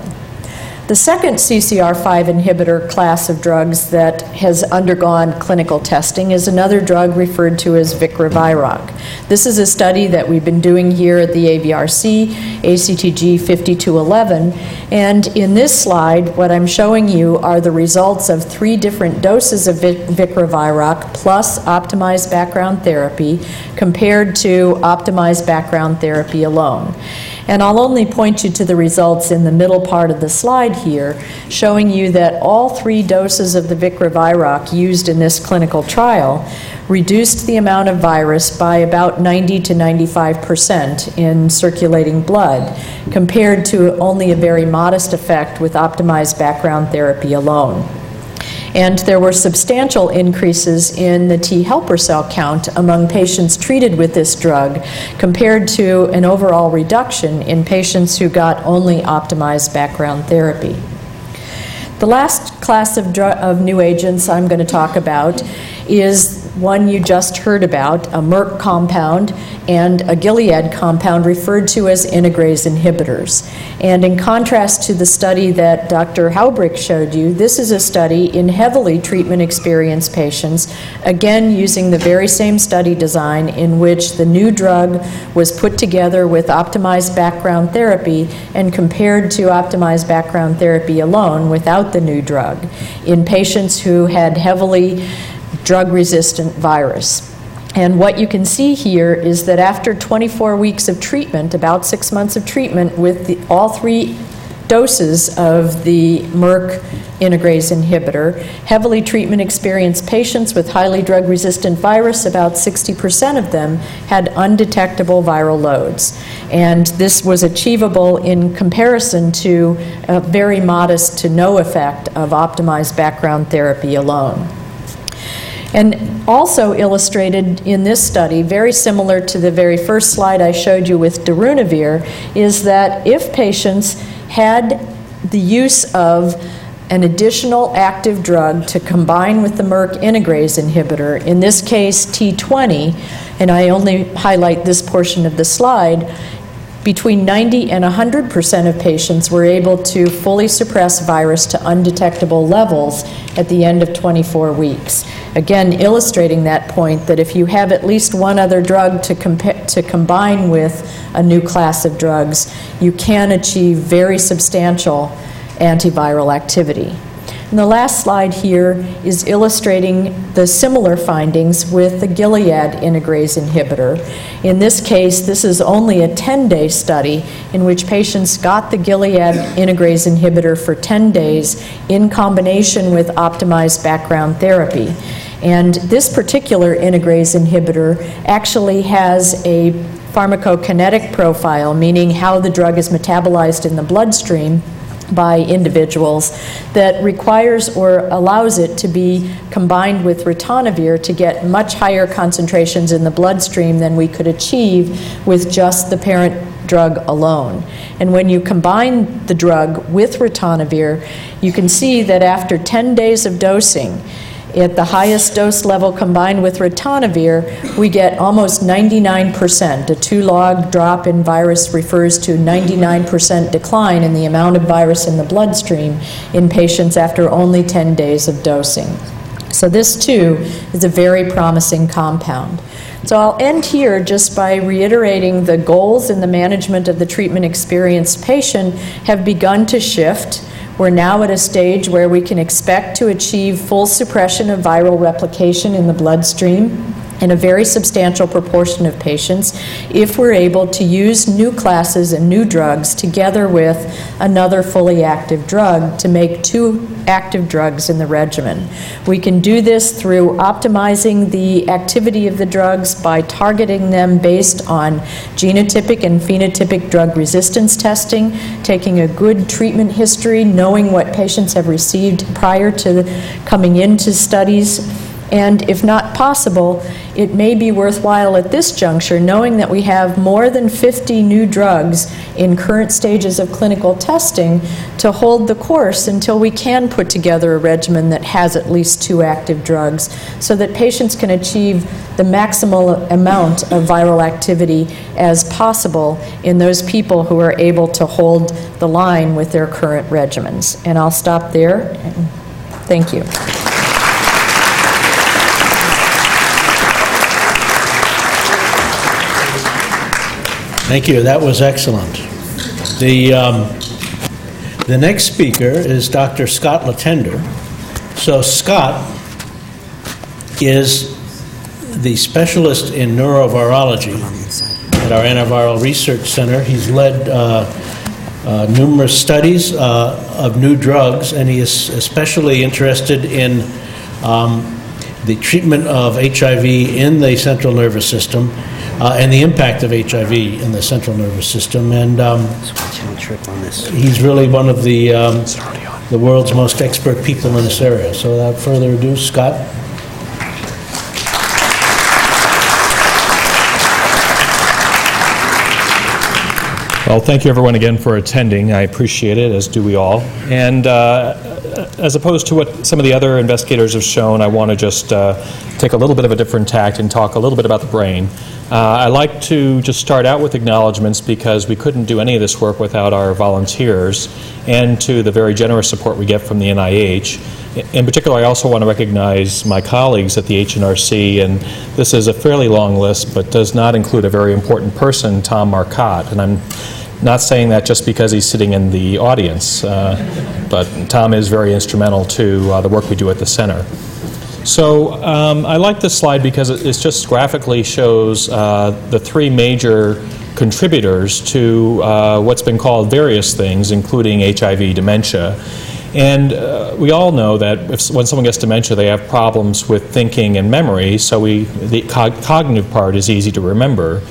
The second CCR5 inhibitor class of drugs that has undergone clinical testing is another drug referred to as Vicraviroc. This is a study that we've been doing here at the AVRC, ACTG 5211, and in this slide, what I'm showing you are the results of three different doses of Vicraviroc plus optimized background therapy compared to optimized background therapy alone. And I'll only point you to the results in the middle part of the slide here, showing you that all three doses of the Vicraviroc used in this clinical trial reduced the amount of virus by about 90 to 95 percent in circulating blood, compared to only a very modest effect with optimized background therapy alone. And there were substantial increases in the T helper cell count among patients treated with this drug compared to an overall reduction in patients who got only optimized background therapy. The last class of, of new agents I'm going to talk about is one you just heard about, a Merck compound, and a Gilead compound referred to as integrase inhibitors. And in contrast to the study that Dr. Haubrich showed you, this is a study in heavily treatment experienced patients, again using the very same study design in which the new drug was put together with optimized background therapy and compared to optimized background therapy alone without the new drug in patients who had heavily drug resistant virus. And what you can see here is that after 24 weeks of treatment, about six months of treatment with the, all three doses of the Merck integrase inhibitor, heavily treatment experienced patients with highly drug resistant virus, about 60% of them had undetectable viral loads. And this was achievable in comparison to a very modest to no effect of optimized background therapy alone. And also illustrated in this study, very similar to the very first slide I showed you with darunavir, is that if patients had the use of an additional active drug to combine with the Merck integrase inhibitor, in this case T20, and I only highlight this portion of the slide, Between 90 and 100% of patients were able to fully suppress virus to undetectable levels at the end of 24 weeks. Again, illustrating that point that if you have at least one other drug to, to combine with a new class of drugs, you can achieve very substantial antiviral activity. And the last slide here is illustrating the similar findings with the Gilead integrase inhibitor. In this case, this is only a 10-day study in which patients got the Gilead integrase inhibitor for 10 days in combination with optimized background therapy. And this particular integrase inhibitor actually has a pharmacokinetic profile, meaning how the drug is metabolized in the bloodstream by individuals that requires or allows it to be combined with ritonavir to get much higher concentrations in the bloodstream than we could achieve with just the parent drug alone. And when you combine the drug with ritonavir, you can see that after 10 days of dosing, at the highest dose level combined with ritonavir, we get almost 99%. A two log drop in virus refers to 99% decline in the amount of virus in the bloodstream in patients after only 10 days of dosing. So, this too is a very promising compound. So, I'll end here just by reiterating the goals in the management of the treatment experienced patient have begun to shift. We're now at a stage where we can expect to achieve full suppression of viral replication in the bloodstream in a very substantial proportion of patients if we're able to use new classes and new drugs together with another fully active drug to make two active drugs in the regimen. We can do this through optimizing the activity of the drugs by targeting them based on genotypic and phenotypic drug resistance testing, taking a good treatment history, knowing what patients have received prior to coming into studies and if not possible, it may be worthwhile at this juncture, knowing that we have more than 50 new drugs in current stages of clinical testing, to hold the course until we can put together a regimen that has at least two active drugs so that patients can achieve the maximal amount of viral activity as possible in those people who are able to hold the line with their current regimens. And I'll stop there. Thank you. Thank you. That was excellent. The, um, the next speaker is Dr. Scott Letendre. So Scott is the specialist in neurovirology at our antiviral research center. He's led uh, uh, numerous studies uh, of new drugs, and he is especially interested in um, the treatment of HIV in the central nervous system uh, and the impact of HIV in the central nervous system. And um, he's really one of the, um, the world's most expert people in this area. So without further ado, Scott. Well, thank you everyone again for attending. I appreciate it, as do we all. And uh, as opposed to what some of the other investigators have shown, I want to just uh, take a little bit of a different tact and talk a little bit about the brain. Uh, I like to just start out with acknowledgments because we couldn't do any of this work without our volunteers and to the very generous support we get from the NIH. In particular, I also want to recognize my colleagues at the HNRC, and this is a fairly long list, but does not include a very important person, Tom Marcotte. And I'm not saying that just because he's sitting in the audience, uh, but Tom is very instrumental to uh, the work we do at the center. So um, I like this slide because it just graphically shows uh, the three major contributors to uh, what's been called various things, including HIV dementia. And uh, we all know that if, when someone gets dementia, they have problems with thinking and memory, so we, the cognitive part is easy to remember.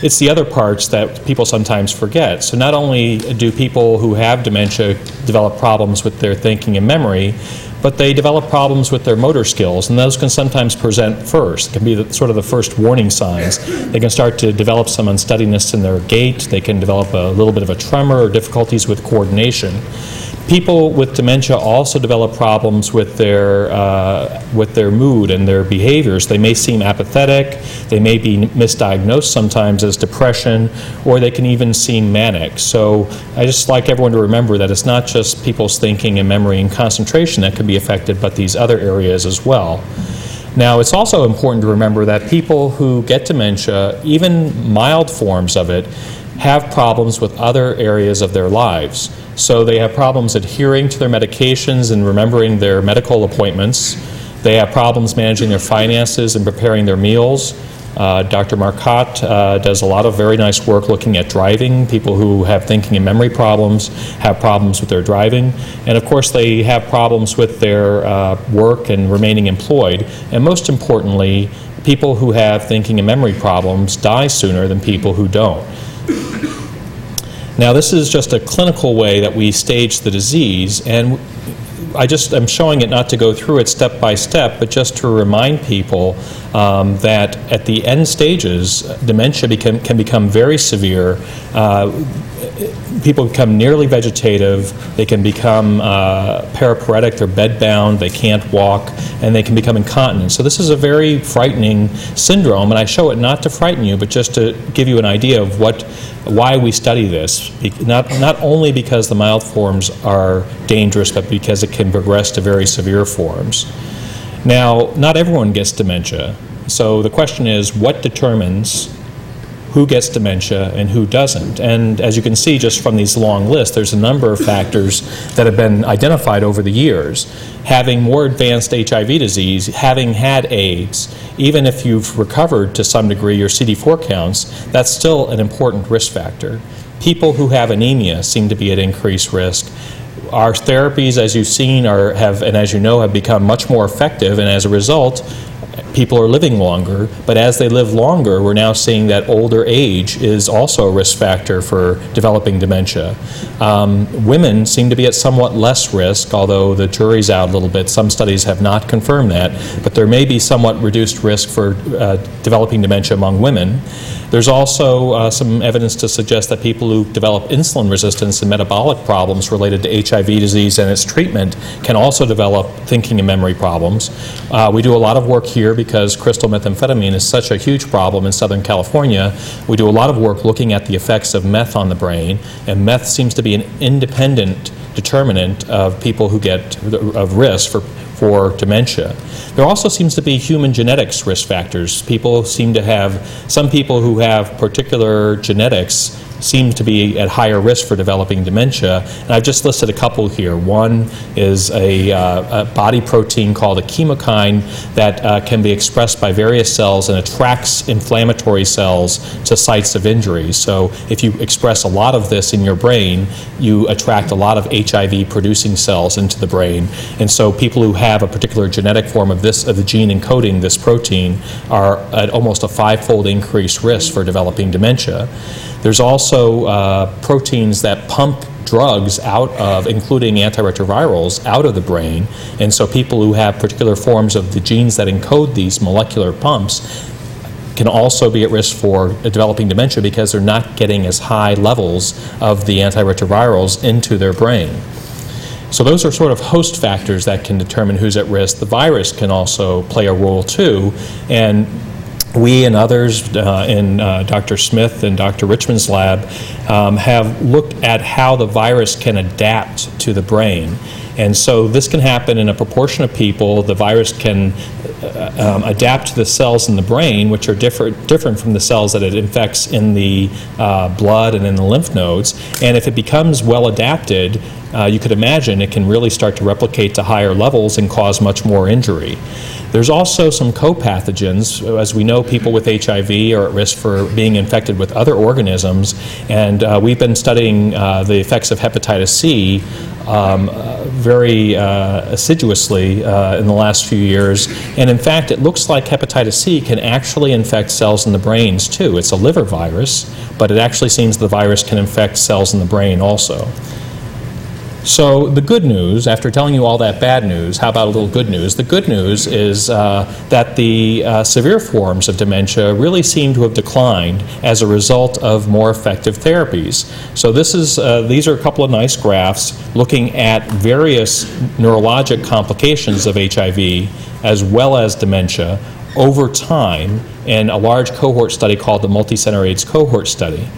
It's the other parts that people sometimes forget. So not only do people who have dementia develop problems with their thinking and memory, but they develop problems with their motor skills, and those can sometimes present first. It can be the, sort of the first warning signs. They can start to develop some unsteadiness in their gait, they can develop a little bit of a tremor or difficulties with coordination. People with dementia also develop problems with their, uh, with their mood and their behaviors. They may seem apathetic, they may be misdiagnosed sometimes as depression, or they can even seem manic. So I just like everyone to remember that it's not just people's thinking and memory and concentration that can be affected, but these other areas as well. Now, it's also important to remember that people who get dementia, even mild forms of it, have problems with other areas of their lives. So they have problems adhering to their medications and remembering their medical appointments. They have problems managing their finances and preparing their meals. Uh, Dr. Marcotte uh, does a lot of very nice work looking at driving. People who have thinking and memory problems have problems with their driving. And of course, they have problems with their uh, work and remaining employed. And most importantly, people who have thinking and memory problems die sooner than people who don't. Now, this is just a clinical way that we stage the disease, and I just am showing it not to go through it step by step, but just to remind people um, that at the end stages, dementia become, can become very severe. Uh, people become nearly vegetative, they can become uh, paraparetic, they're bedbound, they can't walk, and they can become incontinent. So this is a very frightening syndrome, and I show it not to frighten you, but just to give you an idea of what, why we study this. Not, not only because the mild forms are dangerous, but because it can progress to very severe forms. Now, not everyone gets dementia. So the question is, what determines who gets dementia and who doesn't. And as you can see just from these long lists, there's a number of factors that have been identified over the years. Having more advanced HIV disease, having had AIDS, even if you've recovered to some degree your CD4 counts, that's still an important risk factor. People who have anemia seem to be at increased risk. Our therapies, as you've seen, are, have, and as you know, have become much more effective, and as a result, people are living longer, but as they live longer, we're now seeing that older age is also a risk factor for developing dementia. Um, women seem to be at somewhat less risk, although the jury's out a little bit. Some studies have not confirmed that, but there may be somewhat reduced risk for uh, developing dementia among women. There's also uh, some evidence to suggest that people who develop insulin resistance and metabolic problems related to HIV disease and its treatment can also develop thinking and memory problems. Uh, we do a lot of work here because crystal methamphetamine is such a huge problem in Southern California. We do a lot of work looking at the effects of meth on the brain, and meth seems to be an independent determinant of people who get of risk for for dementia. There also seems to be human genetics risk factors. People seem to have, some people who have particular genetics seem to be at higher risk for developing dementia. And I've just listed a couple here. One is a, uh, a body protein called a chemokine that uh, can be expressed by various cells and attracts inflammatory cells to sites of injury. So if you express a lot of this in your brain, you attract a lot of HIV producing cells into the brain. And so people who have a particular genetic form of this, of the gene encoding this protein, are at almost a five-fold increased risk for developing dementia. There's also uh, proteins that pump drugs out of, including antiretrovirals, out of the brain. And so people who have particular forms of the genes that encode these molecular pumps can also be at risk for developing dementia because they're not getting as high levels of the antiretrovirals into their brain. So those are sort of host factors that can determine who's at risk. The virus can also play a role too, and we and others uh, in uh, Dr. Smith and Dr. Richman's lab um, have looked at how the virus can adapt to the brain. And so this can happen in a proportion of people. The virus can uh, um, adapt to the cells in the brain, which are different, different from the cells that it infects in the uh, blood and in the lymph nodes. And if it becomes well adapted, uh, you could imagine it can really start to replicate to higher levels and cause much more injury. There's also some co-pathogens. As we know, people with HIV are at risk for being infected with other organisms, and uh, we've been studying uh, the effects of hepatitis C um, uh, very uh, assiduously uh, in the last few years. And in fact, it looks like hepatitis C can actually infect cells in the brains too. It's a liver virus, but it actually seems the virus can infect cells in the brain also. So the good news, after telling you all that bad news, how about a little good news? The good news is uh, that the uh, severe forms of dementia really seem to have declined as a result of more effective therapies. So this is uh, these are a couple of nice graphs looking at various neurologic complications of HIV as well as dementia over time in a large cohort study called the Multicenter AIDS Cohort Study.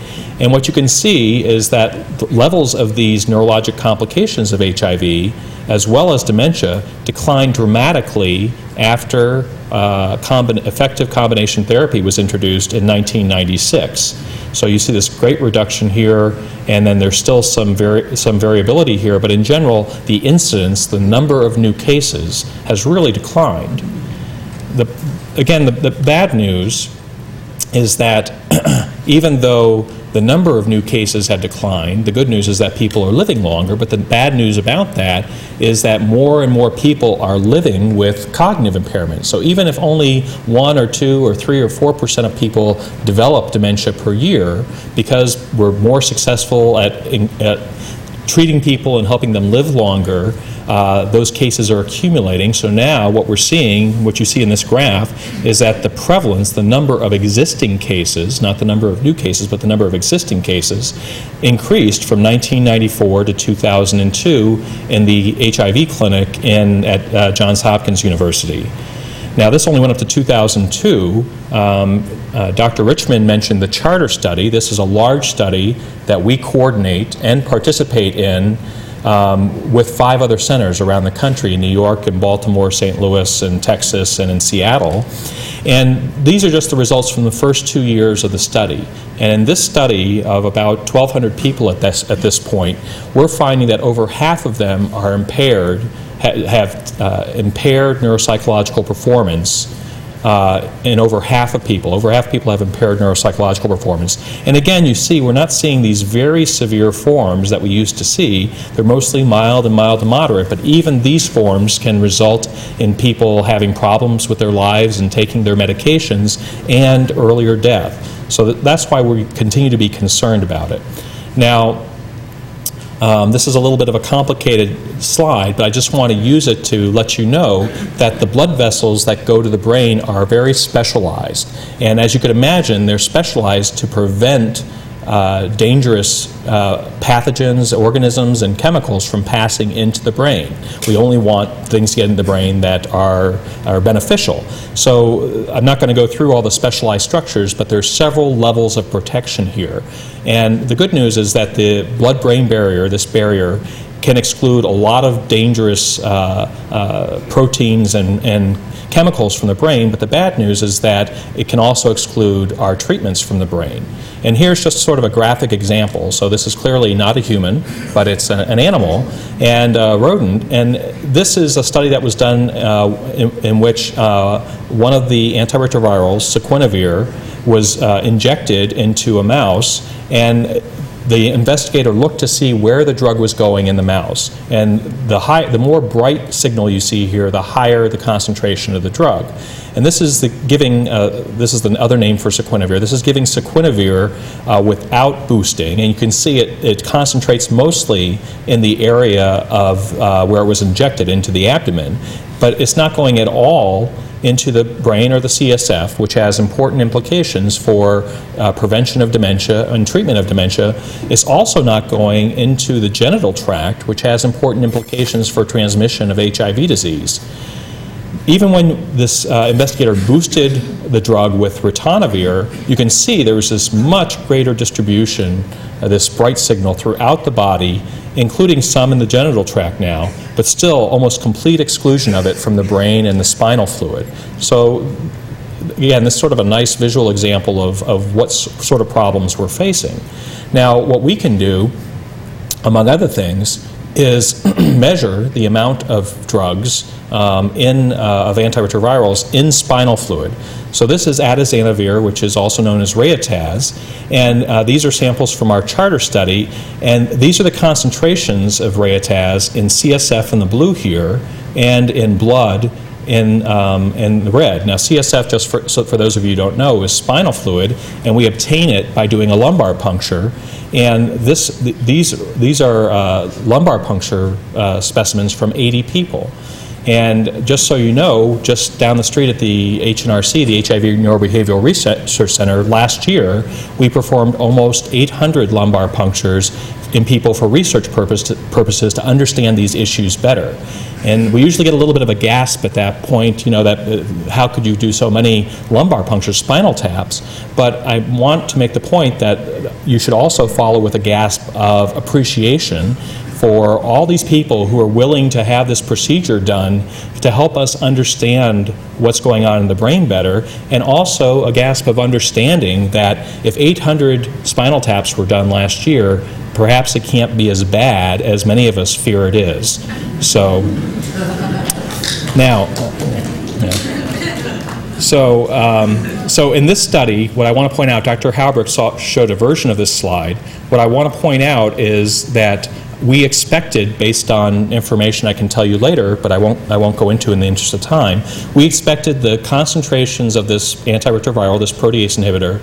And what you can see is that the levels of these neurologic complications of HIV, as well as dementia, decline dramatically after uh, combi- effective combination therapy was introduced in 1996. So you see this great reduction here, and then there's still some, vari- some variability here, but in general, the incidence, the number of new cases, has really declined the, again, the, the bad news is that *clears throat* even though the number of new cases have declined, the good news is that people are living longer, but the bad news about that is that more and more people are living with cognitive impairment. So even if only one or two or three or four percent of people develop dementia per year, because we're more successful at, at treating people and helping them live longer, uh, those cases are accumulating. So now what we're seeing, what you see in this graph, is that the prevalence, the number of existing cases, not the number of new cases, but the number of existing cases, increased from 1994 to 2002 in the HIV clinic in, at uh, Johns Hopkins University. Now, this only went up to 2002. Um, uh, Dr. Richman mentioned the charter study. This is a large study that we coordinate and participate in um, with five other centers around the country New York and Baltimore, St. Louis, and Texas, and in Seattle. And these are just the results from the first two years of the study. And in this study of about 1,200 people at this, at this point, we're finding that over half of them are impaired ha- have uh, impaired neuropsychological performance uh, in over half of people. Over half of people have impaired neuropsychological performance. And again, you see, we're not seeing these very severe forms that we used to see. They're mostly mild and mild to moderate, but even these forms can result in people having problems with their lives and taking their medications and earlier death. So that's why we continue to be concerned about it. Now, um, This is a little bit of a complicated slide, but I just want to use it to let you know that the blood vessels that go to the brain are very specialized. And as you could imagine, they're specialized to prevent uh, dangerous uh, pathogens, organisms, and chemicals from passing into the brain. We only want things to get into the brain that are, are beneficial. So uh, I'm not going to go through all the specialized structures, but there's several levels of protection here. And the good news is that the blood-brain barrier, this barrier, can exclude a lot of dangerous uh, uh, proteins and, and chemicals from the brain, but the bad news is that it can also exclude our treatments from the brain. And here's just sort of a graphic example. So this is clearly not a human, but it's a, an animal and a rodent. And this is a study that was done uh, in, in which uh, one of the antiretrovirals, saquinavir, was uh, injected into a mouse, and the investigator looked to see where the drug was going in the mouse. And the, high, the more bright signal you see here, the higher the concentration of the drug. And this is the giving, uh, this is the other name for saquinavir. This is giving saquinavir uh, without boosting. And you can see it, it concentrates mostly in the area of uh, where it was injected into the abdomen. But it's not going at all into the brain or the CSF, which has important implications for uh, prevention of dementia and treatment of dementia. It's also not going into the genital tract, which has important implications for transmission of HIV disease. Even when this uh, investigator boosted the drug with ritonavir, you can see there was this much greater distribution this bright signal throughout the body, including some in the genital tract now, but still almost complete exclusion of it from the brain and the spinal fluid. So again, this is sort of a nice visual example of, of what sort of problems we're facing. Now, what we can do, among other things, is *clears throat* measure the amount of drugs um, in, uh, of antiretrovirals in spinal fluid. So this is atazanavir, which is also known as Reyataz, and uh, these are samples from our charter study, and these are the concentrations of Reyataz in CSF in the blue here, and in blood in, um, in the red. Now, CSF, just for, so for those of you who don't know, is spinal fluid, and we obtain it by doing a lumbar puncture. And this, th- these, these are uh, lumbar puncture uh, specimens from 80 people. And just so you know, just down the street at the HNRC, the HIV Neurobehavioral Research Center, last year, we performed almost 800 lumbar punctures in people for research purpose purposes to understand these issues better. And we usually get a little bit of a gasp at that point, you know, that uh, how could you do so many lumbar punctures, spinal taps? But I want to make the point that you should also follow with a gasp of appreciation for all these people who are willing to have this procedure done to help us understand what's going on in the brain better, and also a gasp of understanding that if 800 spinal taps were done last year, perhaps it can't be as bad as many of us fear it is. So, now, so, um, so in this study, what I want to point out, Dr. Haubrich saw, showed a version of this slide. What I want to point out is that we expected, based on information I can tell you later, but I won't, I won't go into in the interest of time, we expected the concentrations of this antiretroviral, this protease inhibitor,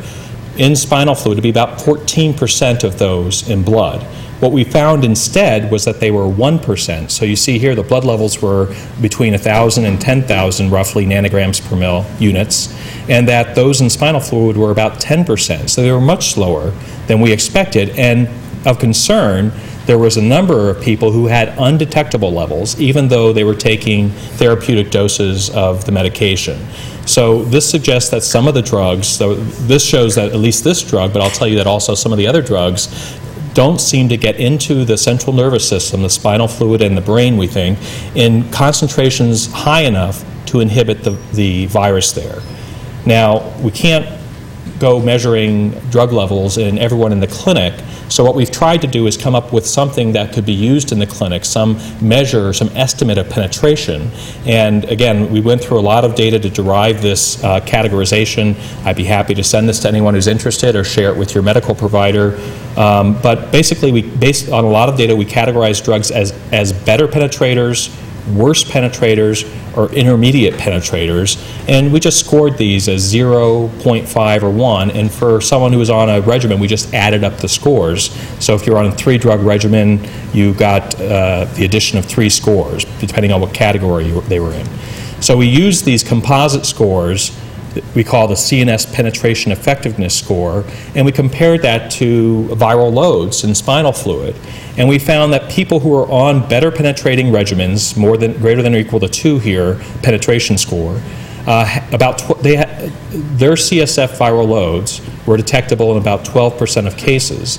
in spinal fluid to be about 14% of those in blood. What we found instead was that they were 1%. So you see here the blood levels were between 1,000 and 10,000 roughly nanograms per mil units, and that those in spinal fluid were about 10%. So they were much slower than we expected. And of concern, there was a number of people who had undetectable levels, even though they were taking therapeutic doses of the medication. So this suggests that some of the drugs, so this shows that at least this drug, but I'll tell you that also some of the other drugs don't seem to get into the central nervous system, the spinal fluid and the brain, we think, in concentrations high enough to inhibit the, the virus there. Now, we can't go measuring drug levels in everyone in the clinic. So what we've tried to do is come up with something that could be used in the clinic, some measure, some estimate of penetration. And again, we went through a lot of data to derive this uh, categorization. I'd be happy to send this to anyone who's interested or share it with your medical provider. Um, but basically, we based on a lot of data, we categorize drugs as as better penetrators worse penetrators or intermediate penetrators, and we just scored these as 0, 0.5, or 1, and for someone who was on a regimen, we just added up the scores. So if you're on a three-drug regimen, you got uh, the addition of three scores, depending on what category you, they were in. So we used these composite scores we call the CNS penetration effectiveness score, and we compared that to viral loads in spinal fluid. And we found that people who are on better penetrating regimens, more than greater than or equal to two here, penetration score, uh, about tw- they ha- their CSF viral loads were detectable in about 12% of cases.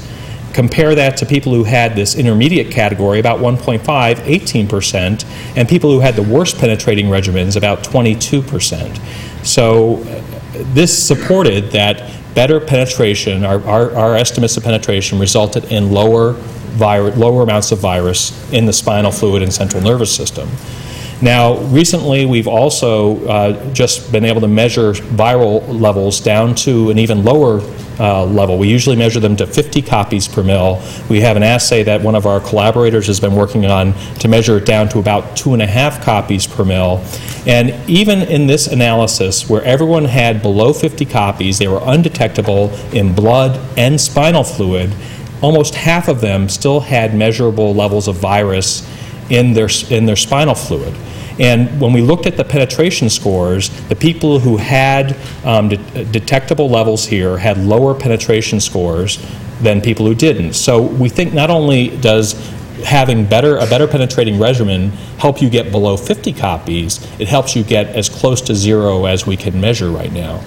Compare that to people who had this intermediate category, about 1.5, 18%, and people who had the worst penetrating regimens, about 22%. So this supported that better penetration, our, our, our estimates of penetration resulted in lower, lower amounts of virus in the spinal fluid and central nervous system. Now, recently, we've also uh, just been able to measure viral levels down to an even lower uh, level. We usually measure them to 50 copies per mil. We have an assay that one of our collaborators has been working on to measure it down to about two and a half copies per mil. And even in this analysis, where everyone had below 50 copies, they were undetectable in blood and spinal fluid, almost half of them still had measurable levels of virus in their, in their spinal fluid. And when we looked at the penetration scores, the people who had um, de- detectable levels here had lower penetration scores than people who didn't. So we think not only does having better a better penetrating regimen help you get below 50 copies, it helps you get as close to zero as we can measure right now.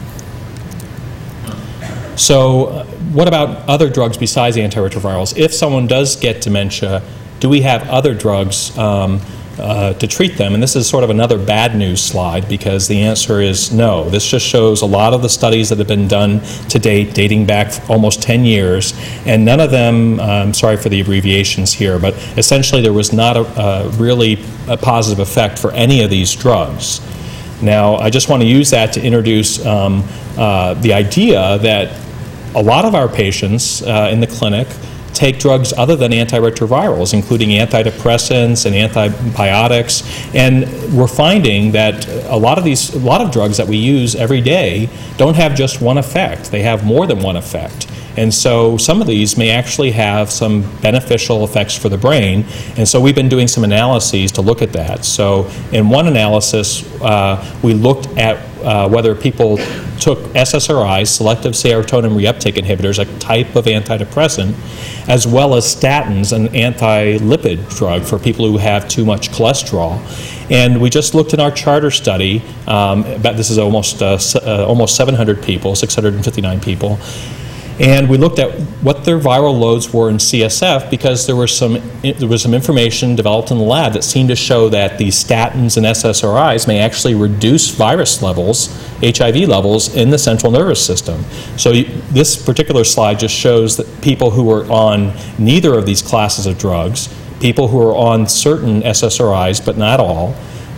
So, uh, what about other drugs besides antiretrovirals? If someone does get dementia, do we have other drugs um, uh, to treat them? And this is sort of another bad news slide because the answer is no. This just shows a lot of the studies that have been done to date, dating back almost 10 years, and none of them, I'm sorry for the abbreviations here, but essentially there was not a, a really a positive effect for any of these drugs. Now, I just want to use that to introduce um, uh, the idea that a lot of our patients uh, in the clinic take drugs other than antiretrovirals, including antidepressants and antibiotics. And we're finding that a lot of these, a lot of drugs that we use every day don't have just one effect. They have more than one effect. And so some of these may actually have some beneficial effects for the brain. And so we've been doing some analyses to look at that. So in one analysis, uh, we looked at uh, whether people took SSRIs, selective serotonin reuptake inhibitors, a type of antidepressant, as well as statins, an anti-lipid drug for people who have too much cholesterol. And we just looked in our CHARTER study, um, this is almost, uh, uh, almost 700 people, 659 people, and we looked at what their viral loads were in CSF because there was some there was some information developed in the lab that seemed to show that these statins and SSRIs may actually reduce virus levels, HIV levels in the central nervous system. So you, this particular slide just shows that people who were on neither of these classes of drugs, people who are on certain SSRIs but not all,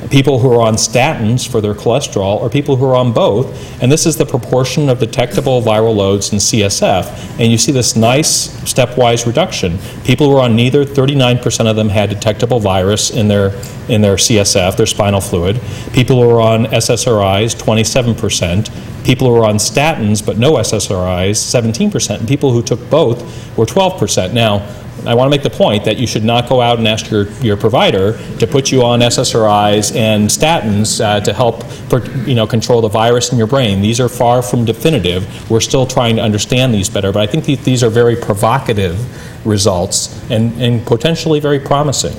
people who are on statins for their cholesterol, or people who are on both. And this is the proportion of detectable viral loads in CSF. And you see this nice stepwise reduction. People who are on neither, 39% of them had detectable virus in their, in their CSF, their spinal fluid. People who are on SSRIs, 27%. People who are on statins but no SSRIs, 17%. And people who took both were 12%. Now, I want to make the point that you should not go out and ask your, your provider to put you on SSRIs and statins uh, to help, you know, control the virus in your brain. These are far from definitive. We're still trying to understand these better, but I think the- these are very provocative results and, and potentially very promising.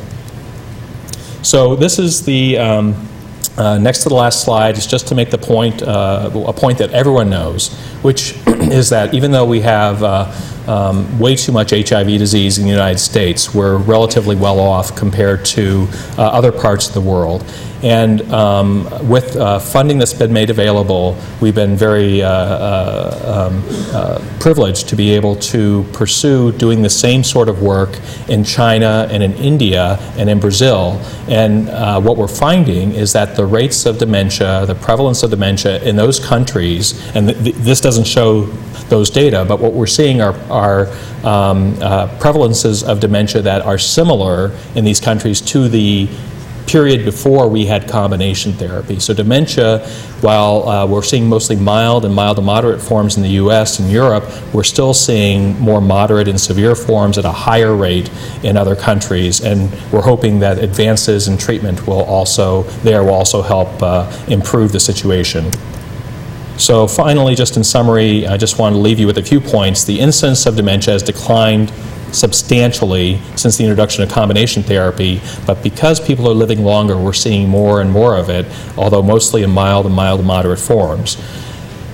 So this is the, um, uh, next to the last slide is just to make the point, uh, a point that everyone knows, which *clears throat* is that even though we have uh, um, way too much HIV disease in the United States, we're relatively well off compared to uh, other parts of the world. And um, with uh, funding that's been made available, we've been very uh, uh, um, uh, privileged to be able to pursue doing the same sort of work in China and in India and in Brazil. And what we're finding is that the rates of dementia, the prevalence of dementia in those countries, and th- th- this doesn't show those data, but what we're seeing are, are um, uh, prevalences of dementia that are similar in these countries to the period before we had combination therapy. So dementia, while uh, we're seeing mostly mild and mild to moderate forms in the US and Europe, we're still seeing more moderate and severe forms at a higher rate in other countries. And we're hoping that advances in treatment will also, there will also help uh, improve the situation. So finally, just in summary, I just want to leave you with a few points. The incidence of dementia has declined substantially since the introduction of combination therapy, but because people are living longer, we're seeing more and more of it, although mostly in mild and mild to moderate forms.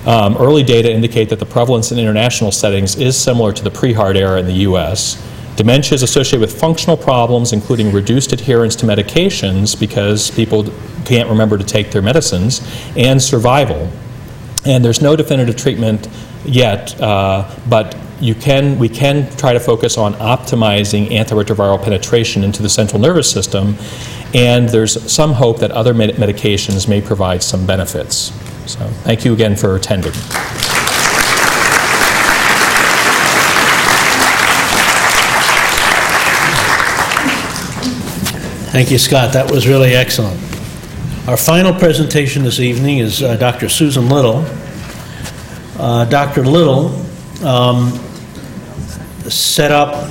Um, early data indicate that the prevalence in international settings is similar to the pre-HAART era in the U.S. Dementia is associated with functional problems, including reduced adherence to medications because people can't remember to take their medicines, and survival. And there's no definitive treatment yet, uh, but you can, we can try to focus on optimizing antiretroviral penetration into the central nervous system, and there's some hope that other med- medications may provide some benefits. So, thank you again for attending. Thank you, Scott. That was really excellent. Our final presentation this evening is uh, Dr. Susan Little. Uh, Dr. Little um, set up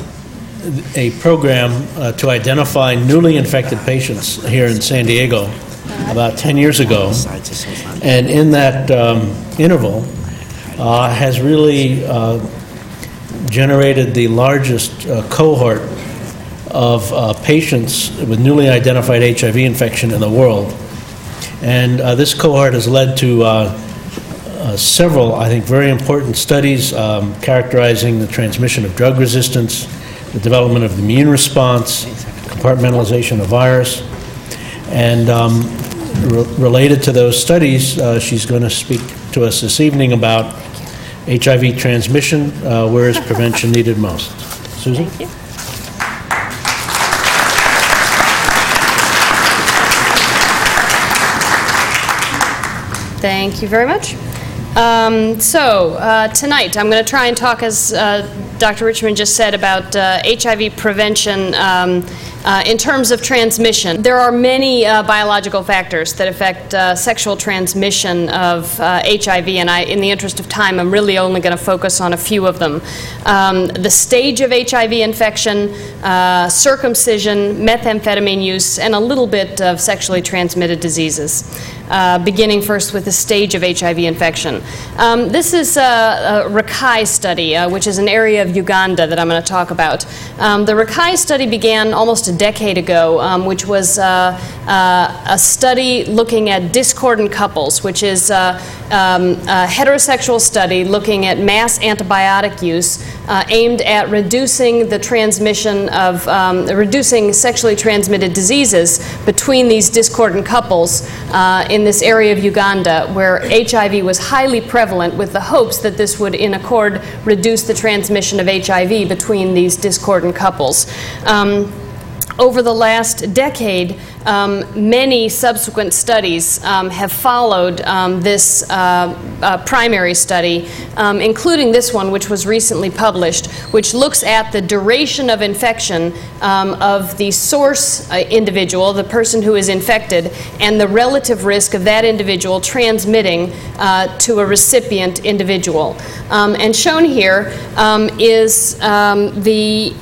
a program uh, to identify newly infected patients here in San Diego about 10 years ago. And in that um, interval, uh, has really uh, generated the largest uh, cohort of uh, patients with newly identified HIV infection in the world. And uh, this cohort has led to uh, uh, several, I think, very important studies um, characterizing the transmission of drug resistance, the development of the immune response, compartmentalization of virus. And um, re- related to those studies, uh, she's going to speak to us this evening about HIV transmission, uh, where is prevention needed most. Susan? Thank you. Thank you very much. Um, so, uh, tonight, I'm going to try and talk, as uh, Dr. Richman just said, about uh, HIV prevention. Um, Uh, in terms of transmission, there are many uh, biological factors that affect uh, sexual transmission of uh, HIV, and I, in the interest of time, I'm really only going to focus on a few of them. Um, the stage of HIV infection, uh, circumcision, methamphetamine use, and a little bit of sexually transmitted diseases. Uh, beginning first with the stage of HIV infection. Um, this is a, a Rakai study, uh, which is an area of Uganda that I'm going to talk about. Um, the Rakai study began almost a decade ago, um, which was uh, uh, a study looking at discordant couples, which is uh, um, a heterosexual study looking at mass antibiotic use aimed at reducing the transmission of, um, reducing sexually transmitted diseases between these discordant couples in this area of Uganda where HIV was highly prevalent with the hopes that this would, in accord, reduce the transmission of HIV between these discordant couples. Um, over the last decade, um, many subsequent studies um, have followed um, this uh, uh, primary study, um, including this one, which was recently published, which looks at the duration of infection um, of the source uh, individual, the person who is infected, and the relative risk of that individual transmitting uh, to a recipient individual. Um, and shown here is the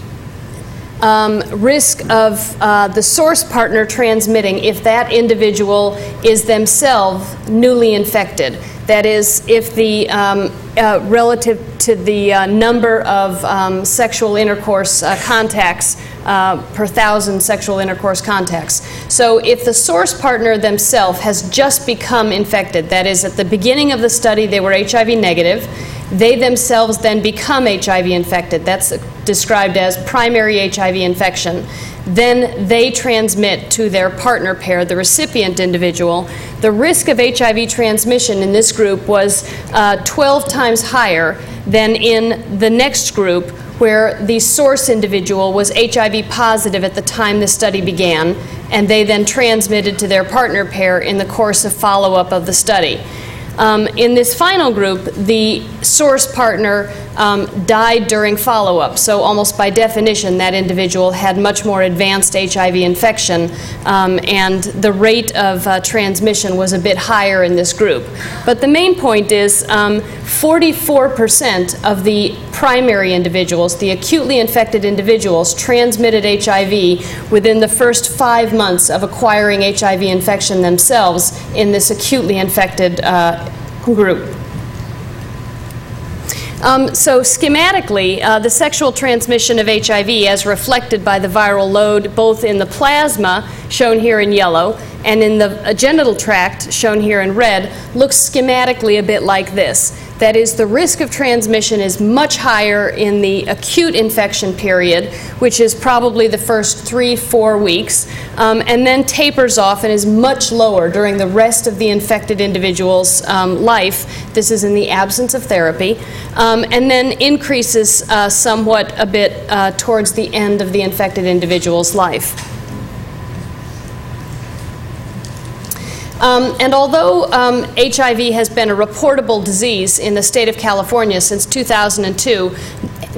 um, risk of uh, the source partner transmitting if that individual is themselves newly infected. That is, if the um, uh, relative to the uh, number of um, sexual intercourse uh, contacts uh, per thousand sexual intercourse contacts. So, if the source partner themselves has just become infected, that is, at the beginning of the study they were HIV negative, they themselves then become HIV infected. That's described as primary HIV infection. Then they transmit to their partner pair, the recipient individual. The risk of HIV transmission in this group was uh, 12 times higher than in the next group, where the source individual was HIV positive at the time the study began, and they then transmitted to their partner pair in the course of follow up of the study. Um, in this final group, the source partner um, died during follow up. So, almost by definition, that individual had much more advanced HIV infection, um, and the rate of uh, transmission was a bit higher in this group. But the main point is 44% um, of the primary individuals, the acutely infected individuals, transmitted HIV within the first five months of acquiring HIV infection themselves in this acutely infected uh, group. Um, so, schematically, uh, the sexual transmission of HIV, as reflected by the viral load both in the plasma, shown here in yellow, and in the genital tract, shown here in red, looks schematically a bit like this. That is, the risk of transmission is much higher in the acute infection period, which is probably the first three, four weeks, um, and then tapers off and is much lower during the rest of the infected individual's um, life. This is in the absence of therapy, um, and then increases uh, somewhat a bit uh, towards the end of the infected individual's life. Um, and although um, HIV has been a reportable disease in the state of California since 2002,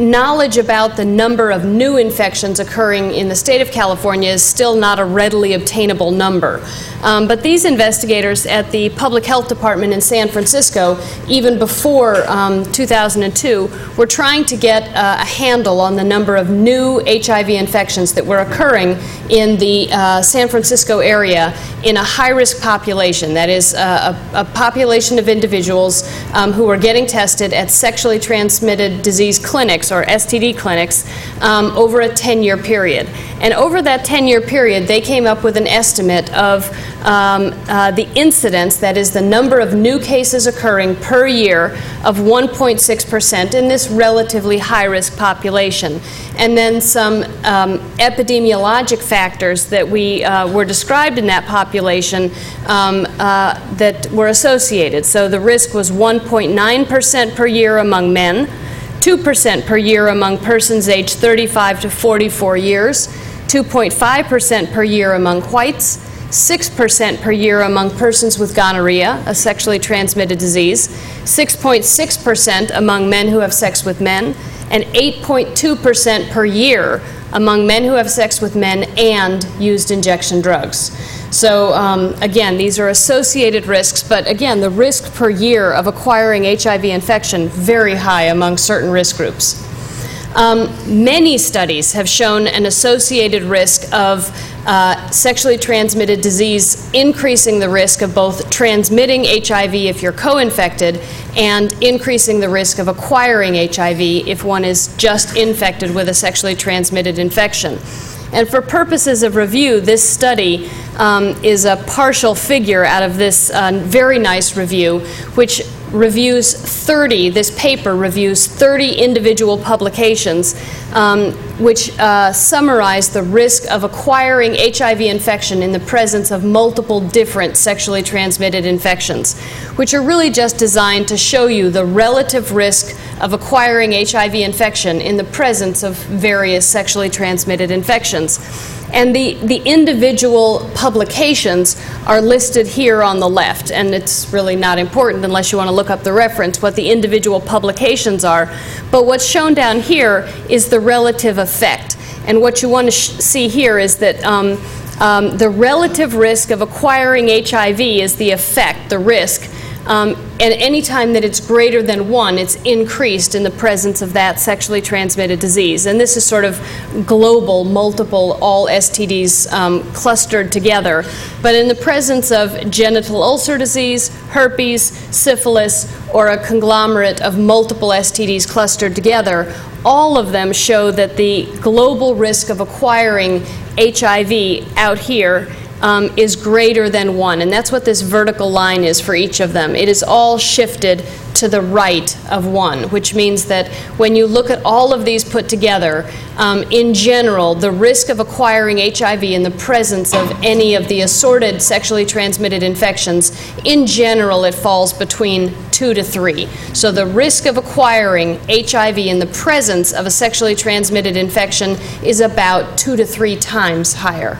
knowledge about the number of new infections occurring in the state of California is still not a readily obtainable number. Um, but these investigators at the Public Health Department in San Francisco, even before um, 2002, were trying to get uh, a handle on the number of new HIV infections that were occurring in the uh, San Francisco area in a high risk population. That is, uh, a, a, population of individuals um, who were getting tested at sexually transmitted disease clinics or STD clinics um, over a 10 year period. And over that 10 year period, they came up with an estimate of um, uh, the incidence, that is, the number of new cases occurring per year, of 1.6% in this relatively high risk population. And then some um, epidemiologic factors that we uh, were described in that population um, uh, that were associated. So the risk was 1.9% per year among men. 2% per year among persons aged 35 to 44 years, 2.5% per year among whites, 6% per year among persons with gonorrhea, a sexually transmitted disease, 6.6% among men who have sex with men, and 8.2% per year among men who have sex with men and used injection drugs. So, um, again, these are associated risks, but again, the risk per year of acquiring HIV infection very high among certain risk groups. Um, many studies have shown an associated risk of uh, sexually transmitted disease increasing the risk of both transmitting HIV if you're co infected and increasing the risk of acquiring HIV if one is just infected with a sexually transmitted infection. And for purposes of review, this study um, is a partial figure out of this uh, very nice review, which reviews 30, this paper reviews 30 individual publications um, which uh, summarize the risk of acquiring HIV infection in the presence of multiple different sexually transmitted infections, which are really just designed to show you the relative risk of acquiring HIV infection in the presence of various sexually transmitted infections. And the, the individual publications are listed here on the left, and it's really not important unless you want to look up the reference what the individual publications are. But what's shown down here is the relative effect. And what you want to see here is that um, um, the relative risk of acquiring HIV is the effect, the risk. Um, and any time that it's greater than one, it's increased in the presence of that sexually transmitted disease. And this is sort of global, multiple, all STDs um, clustered together. But in the presence of genital ulcer disease, herpes, syphilis, or a conglomerate of multiple STDs clustered together, all of them show that the global risk of acquiring HIV out here um, is greater than one. And that's what this vertical line is for each of them. It is all shifted to the right of one, which means that when you look at all of these put together, um, in general, the risk of acquiring HIV in the presence of any of the assorted sexually transmitted infections, in general, it falls between two to three. So the risk of acquiring HIV in the presence of a sexually transmitted infection is about two to three times higher.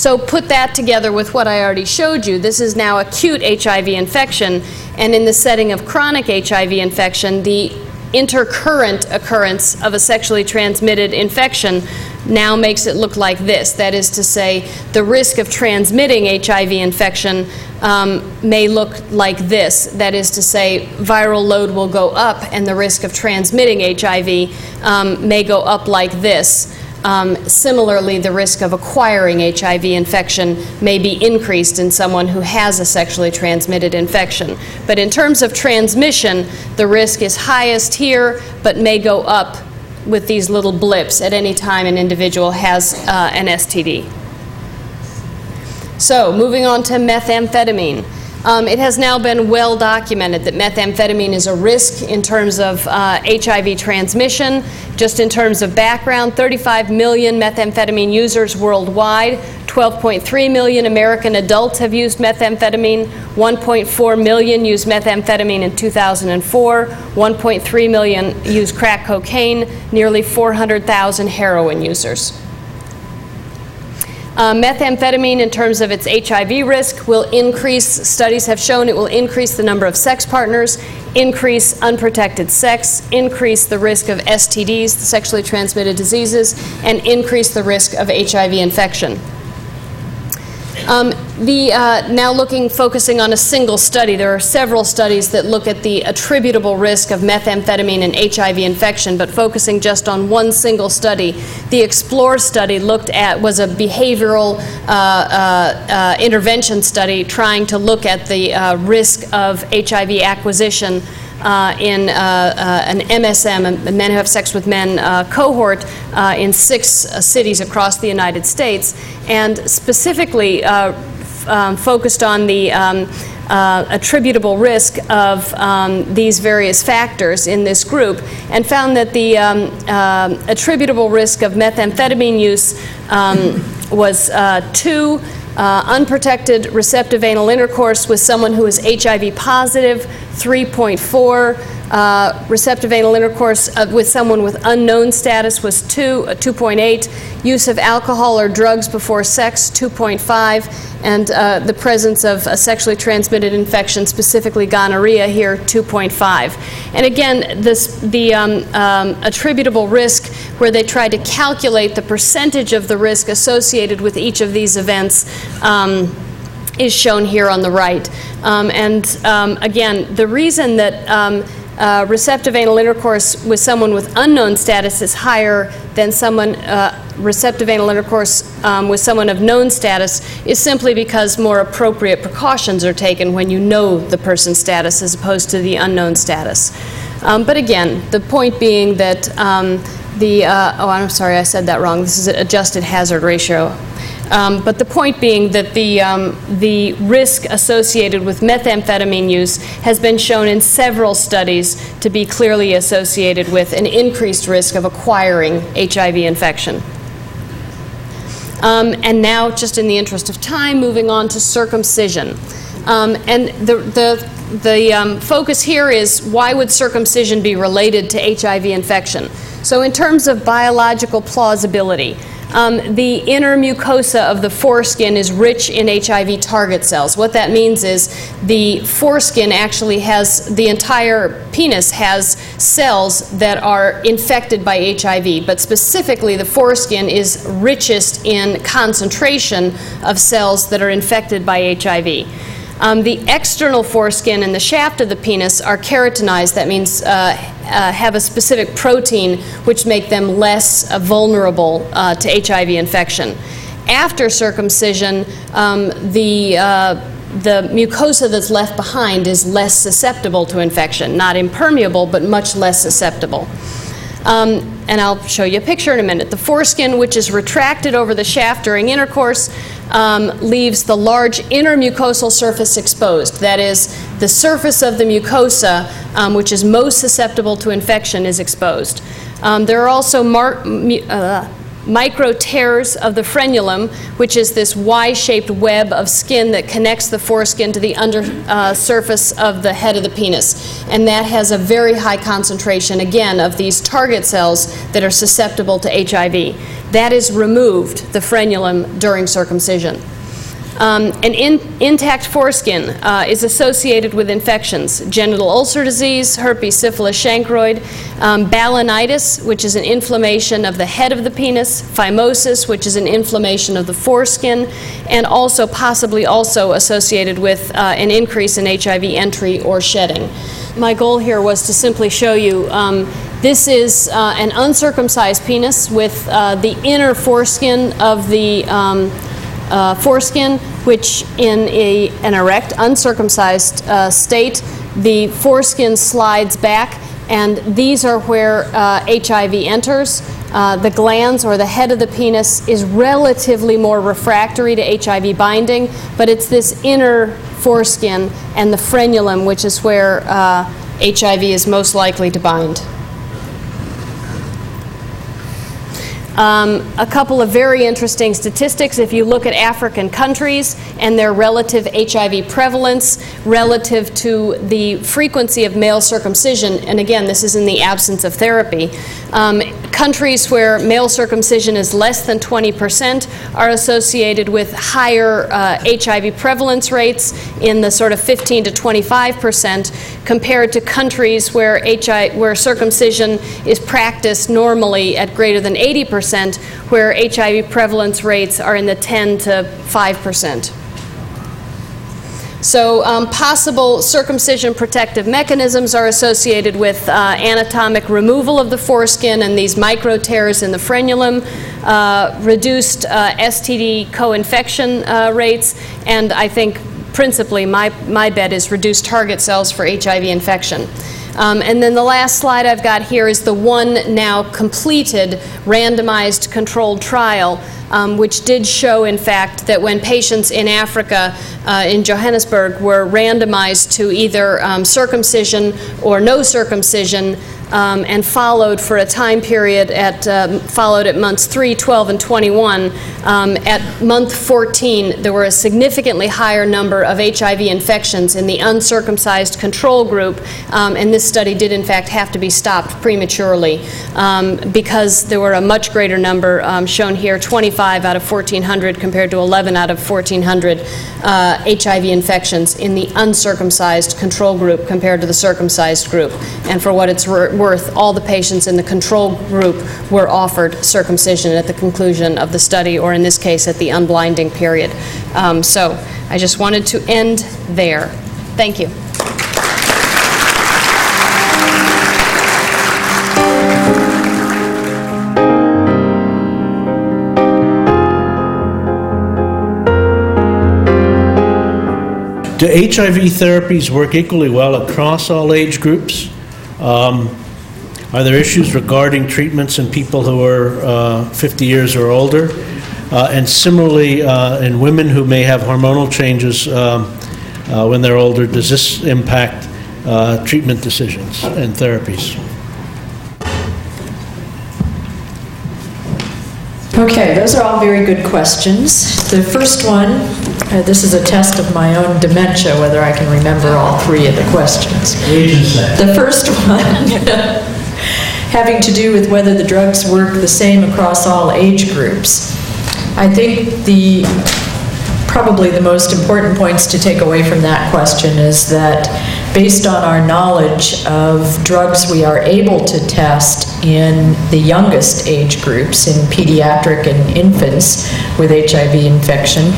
So put that together with what I already showed you. This is now acute HIV infection, and in the setting of chronic HIV infection, the intercurrent occurrence of a sexually transmitted infection now makes it look like this. That is to say, the risk of transmitting HIV infection um, may look like this. That is to say, viral load will go up, and the risk of transmitting HIV um, may go up like this. Um, similarly, the risk of acquiring HIV infection may be increased in someone who has a sexually transmitted infection. But in terms of transmission, the risk is highest here, but may go up with these little blips at any time an individual has uh, an STD. So, moving on to methamphetamine. Um, it has now been well documented that methamphetamine is a risk in terms of uh, HIV transmission. Just in terms of background, 35 million methamphetamine users worldwide, 12.3 million American adults have used methamphetamine, 1.4 million used methamphetamine in 2004, 1.3 million used crack cocaine, nearly 400,000 heroin users. Uh, methamphetamine, in terms of its HIV risk, will increase, studies have shown it will increase the number of sex partners, increase unprotected sex, increase the risk of STDs, sexually transmitted diseases, and increase the risk of HIV infection. Um, the, uh, now looking, focusing on a single study, there are several studies that look at the attributable risk of methamphetamine and HIV infection, but focusing just on one single study. The Explore study looked at, was a behavioral uh, uh, uh intervention study trying to look at the uh, risk of HIV acquisition in uh, uh, an MSM, men who have sex with men uh, cohort uh, in six uh, cities across the United States, and specifically f- um, focused on the um, attributable risk of um, these various factors in this group, and found that the um, attributable risk of methamphetamine use um, was two. Uh, unprotected receptive anal intercourse with someone who is HIV positive, 3.4. Uh, receptive anal intercourse uh, with someone with unknown status was 2, uh, 2.8. Use of alcohol or drugs before sex, 2.5. And uh, the presence of a sexually transmitted infection, specifically gonorrhea, here, 2.5. And again, this, the um, um, attributable risk, where they tried to calculate the percentage of the risk associated with each of these events. Um, is shown here on the right. Um, and um, again, the reason that um, uh, receptive anal intercourse with someone with unknown status is higher than someone uh, receptive anal intercourse um, with someone of known status is simply because more appropriate precautions are taken when you know the person's status as opposed to the unknown status. Um, but again, the point being that um, the, uh, oh, I'm sorry, I said that wrong. This is an adjusted hazard ratio. Um, but the point being that the, um, the risk associated with methamphetamine use has been shown in several studies to be clearly associated with an increased risk of acquiring HIV infection. Um, and now, just in the interest of time, moving on to circumcision. Um, and the, the, the um, focus here is why would circumcision be related to HIV infection? So, in terms of biological plausibility, um, the inner mucosa of the foreskin is rich in HIV target cells. What that means is the foreskin actually has, the entire penis has cells that are infected by HIV, but specifically the foreskin is richest in concentration of cells that are infected by HIV. Um, the external foreskin and the shaft of the penis are keratinized. That means uh, uh, have a specific protein which make them less uh, vulnerable uh, to HIV infection. After circumcision, um, the uh, the mucosa that's left behind is less susceptible to infection, not impermeable, but much less susceptible. Um, and I'll show you a picture in a minute. The foreskin, which is retracted over the shaft during intercourse, um, leaves the large inner mucosal surface exposed. That is, the surface of the mucosa, um, which is most susceptible to infection, is exposed. Um, there are also mar- uh, micro tears of the frenulum, which is this Y shaped web of skin that connects the foreskin to the under uh, surface of the head of the penis. And that has a very high concentration, again, of these target cells that are susceptible to HIV. That is removed, the frenulum, during circumcision. Um, an in, intact foreskin uh, is associated with infections genital ulcer disease, herpes, syphilis, chancroid, um, balanitis, which is an inflammation of the head of the penis, phimosis, which is an inflammation of the foreskin, and also possibly also associated with uh, an increase in HIV entry or shedding. My goal here was to simply show you um, this is uh, an uncircumcised penis with uh, the inner foreskin of the um, uh, foreskin, which in a, an erect, uncircumcised uh, state, the foreskin slides back, and these are where uh, HIV enters. Uh, the glans or the head of the penis is relatively more refractory to HIV binding, but it's this inner foreskin and the frenulum, which is where HIV uh, is most likely to bind. Um, a couple of very interesting statistics. If you look at African countries and their relative HIV prevalence relative to the frequency of male circumcision, and again, this is in the absence of therapy, um, countries where male circumcision is less than 20% are associated with higher uh, HIV prevalence rates in the sort of 15 to 25% compared to countries where, HIV, where circumcision is practiced normally at greater than 80% where HIV prevalence rates are in the 10 to 5%. So, um, possible circumcision protective mechanisms are associated with uh, anatomic removal of the foreskin and these micro tears in the frenulum, uh, reduced uh, STD co infection uh, rates, and I think principally my, my bet is reduced target cells for HIV infection. Um, and then the last slide I've got here is the one now completed randomized controlled trial, um, which did show, in fact, that when patients in Africa, uh, in Johannesburg, were randomized to either um, circumcision or no circumcision, um, and followed for a time period at, um, followed at months 3, 12, and 21, um, at month 14, there were a significantly higher number of HIV infections in the uncircumcised control group, um, and this study did in fact have to be stopped prematurely um, because there were a much greater number um, shown here, 25 out of 1,400 compared to 11 out of 1,400 uh, HIV infections in the uncircumcised control group compared to the circumcised group. And for what it's wor- worth, all the patients in the control group were offered circumcision at the conclusion of the study, or in this case, at the unblinding period. Um, So I just wanted to end there. Thank you. Do HIV therapies work equally well across all age groups? Um, Are there issues regarding treatments in people who are uh, 50 years or older? Uh, And similarly, uh, in women who may have hormonal changes um, uh, when they're older, does this impact uh, treatment decisions and therapies? Okay, those are all very good questions. The first one, uh, this is a test of my own dementia, whether I can remember all three of the questions. Age and sex. The first *laughs* one, having to do with whether the drugs work the same across all age groups. I think the, probably the most important points to take away from that question is that based on our knowledge of drugs we are able to test in the youngest age groups, in pediatric and infants with HIV infection,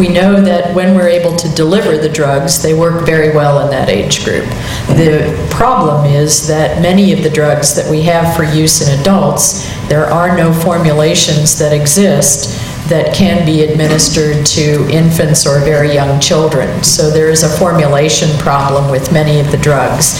we know that when we're able to deliver the drugs, they work very well in that age group. The problem is that many of the drugs that we have for use in adults, there are no formulations that exist that can be administered to infants or very young children. So there is a formulation problem with many of the drugs.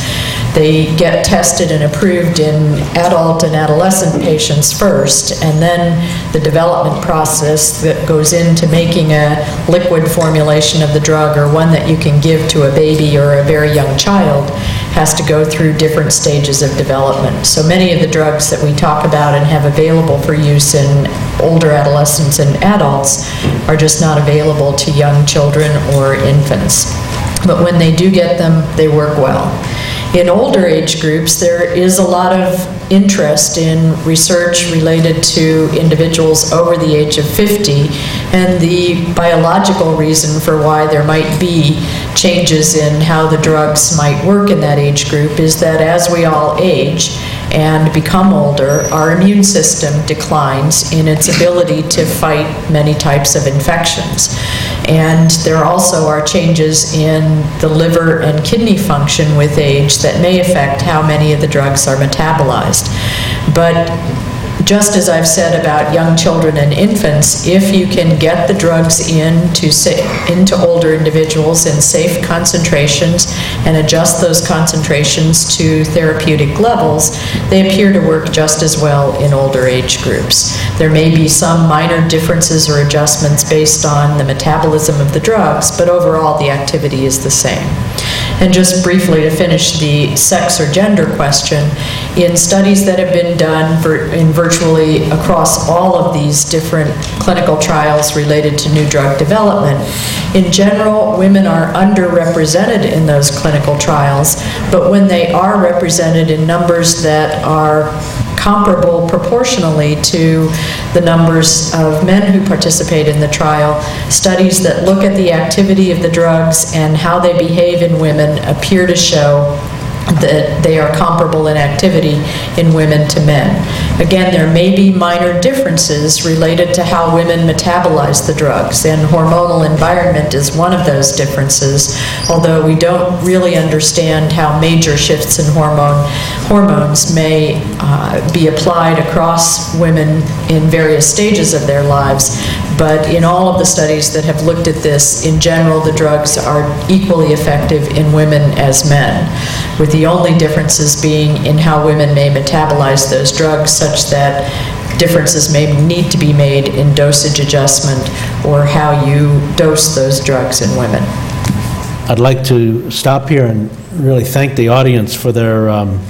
They get tested and approved in adult and adolescent patients first, and then the development process that goes into making a liquid formulation of the drug or one that you can give to a baby or a very young child has to go through different stages of development. So many of the drugs that we talk about and have available for use in older adolescents and adults are just not available to young children or infants. But when they do get them, they work well. In older age groups, there is a lot of interest in research related to individuals over the age of 50, and the biological reason for why there might be changes in how the drugs might work in that age group is that as we all age, and become older, our immune system declines in its ability to fight many types of infections. And there also are changes in the liver and kidney function with age that may affect how many of the drugs are metabolized. But just as I've said about young children and infants, if you can get the drugs into, into older individuals in safe concentrations and adjust those concentrations to therapeutic levels, they appear to work just as well in older age groups. There may be some minor differences or adjustments based on the metabolism of the drugs, but overall, the activity is the same. And just briefly to finish the sex or gender question, in studies that have been done vir- in virtually across all of these different clinical trials related to new drug development, in general, women are underrepresented in those clinical trials, but when they are represented in numbers that are comparable proportionally to the numbers of men who participate in the trial. Studies that look at the activity of the drugs and how they behave in women appear to show that they are comparable in activity in women to men. Again, there may be minor differences related to how women metabolize the drugs, and hormonal environment is one of those differences, although we don't really understand how major shifts in hormone, hormones may uh, be applied across women in various stages of their lives. But in all of the studies that have looked at this, in general, the drugs are equally effective in women as men, with the only differences being in how women may metabolize those drugs such that differences may need to be made in dosage adjustment or how you dose those drugs in women. I'd like to stop here and really thank the audience for their um,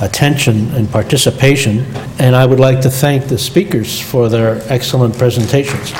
attention and participation, and I would like to thank the speakers for their excellent presentations.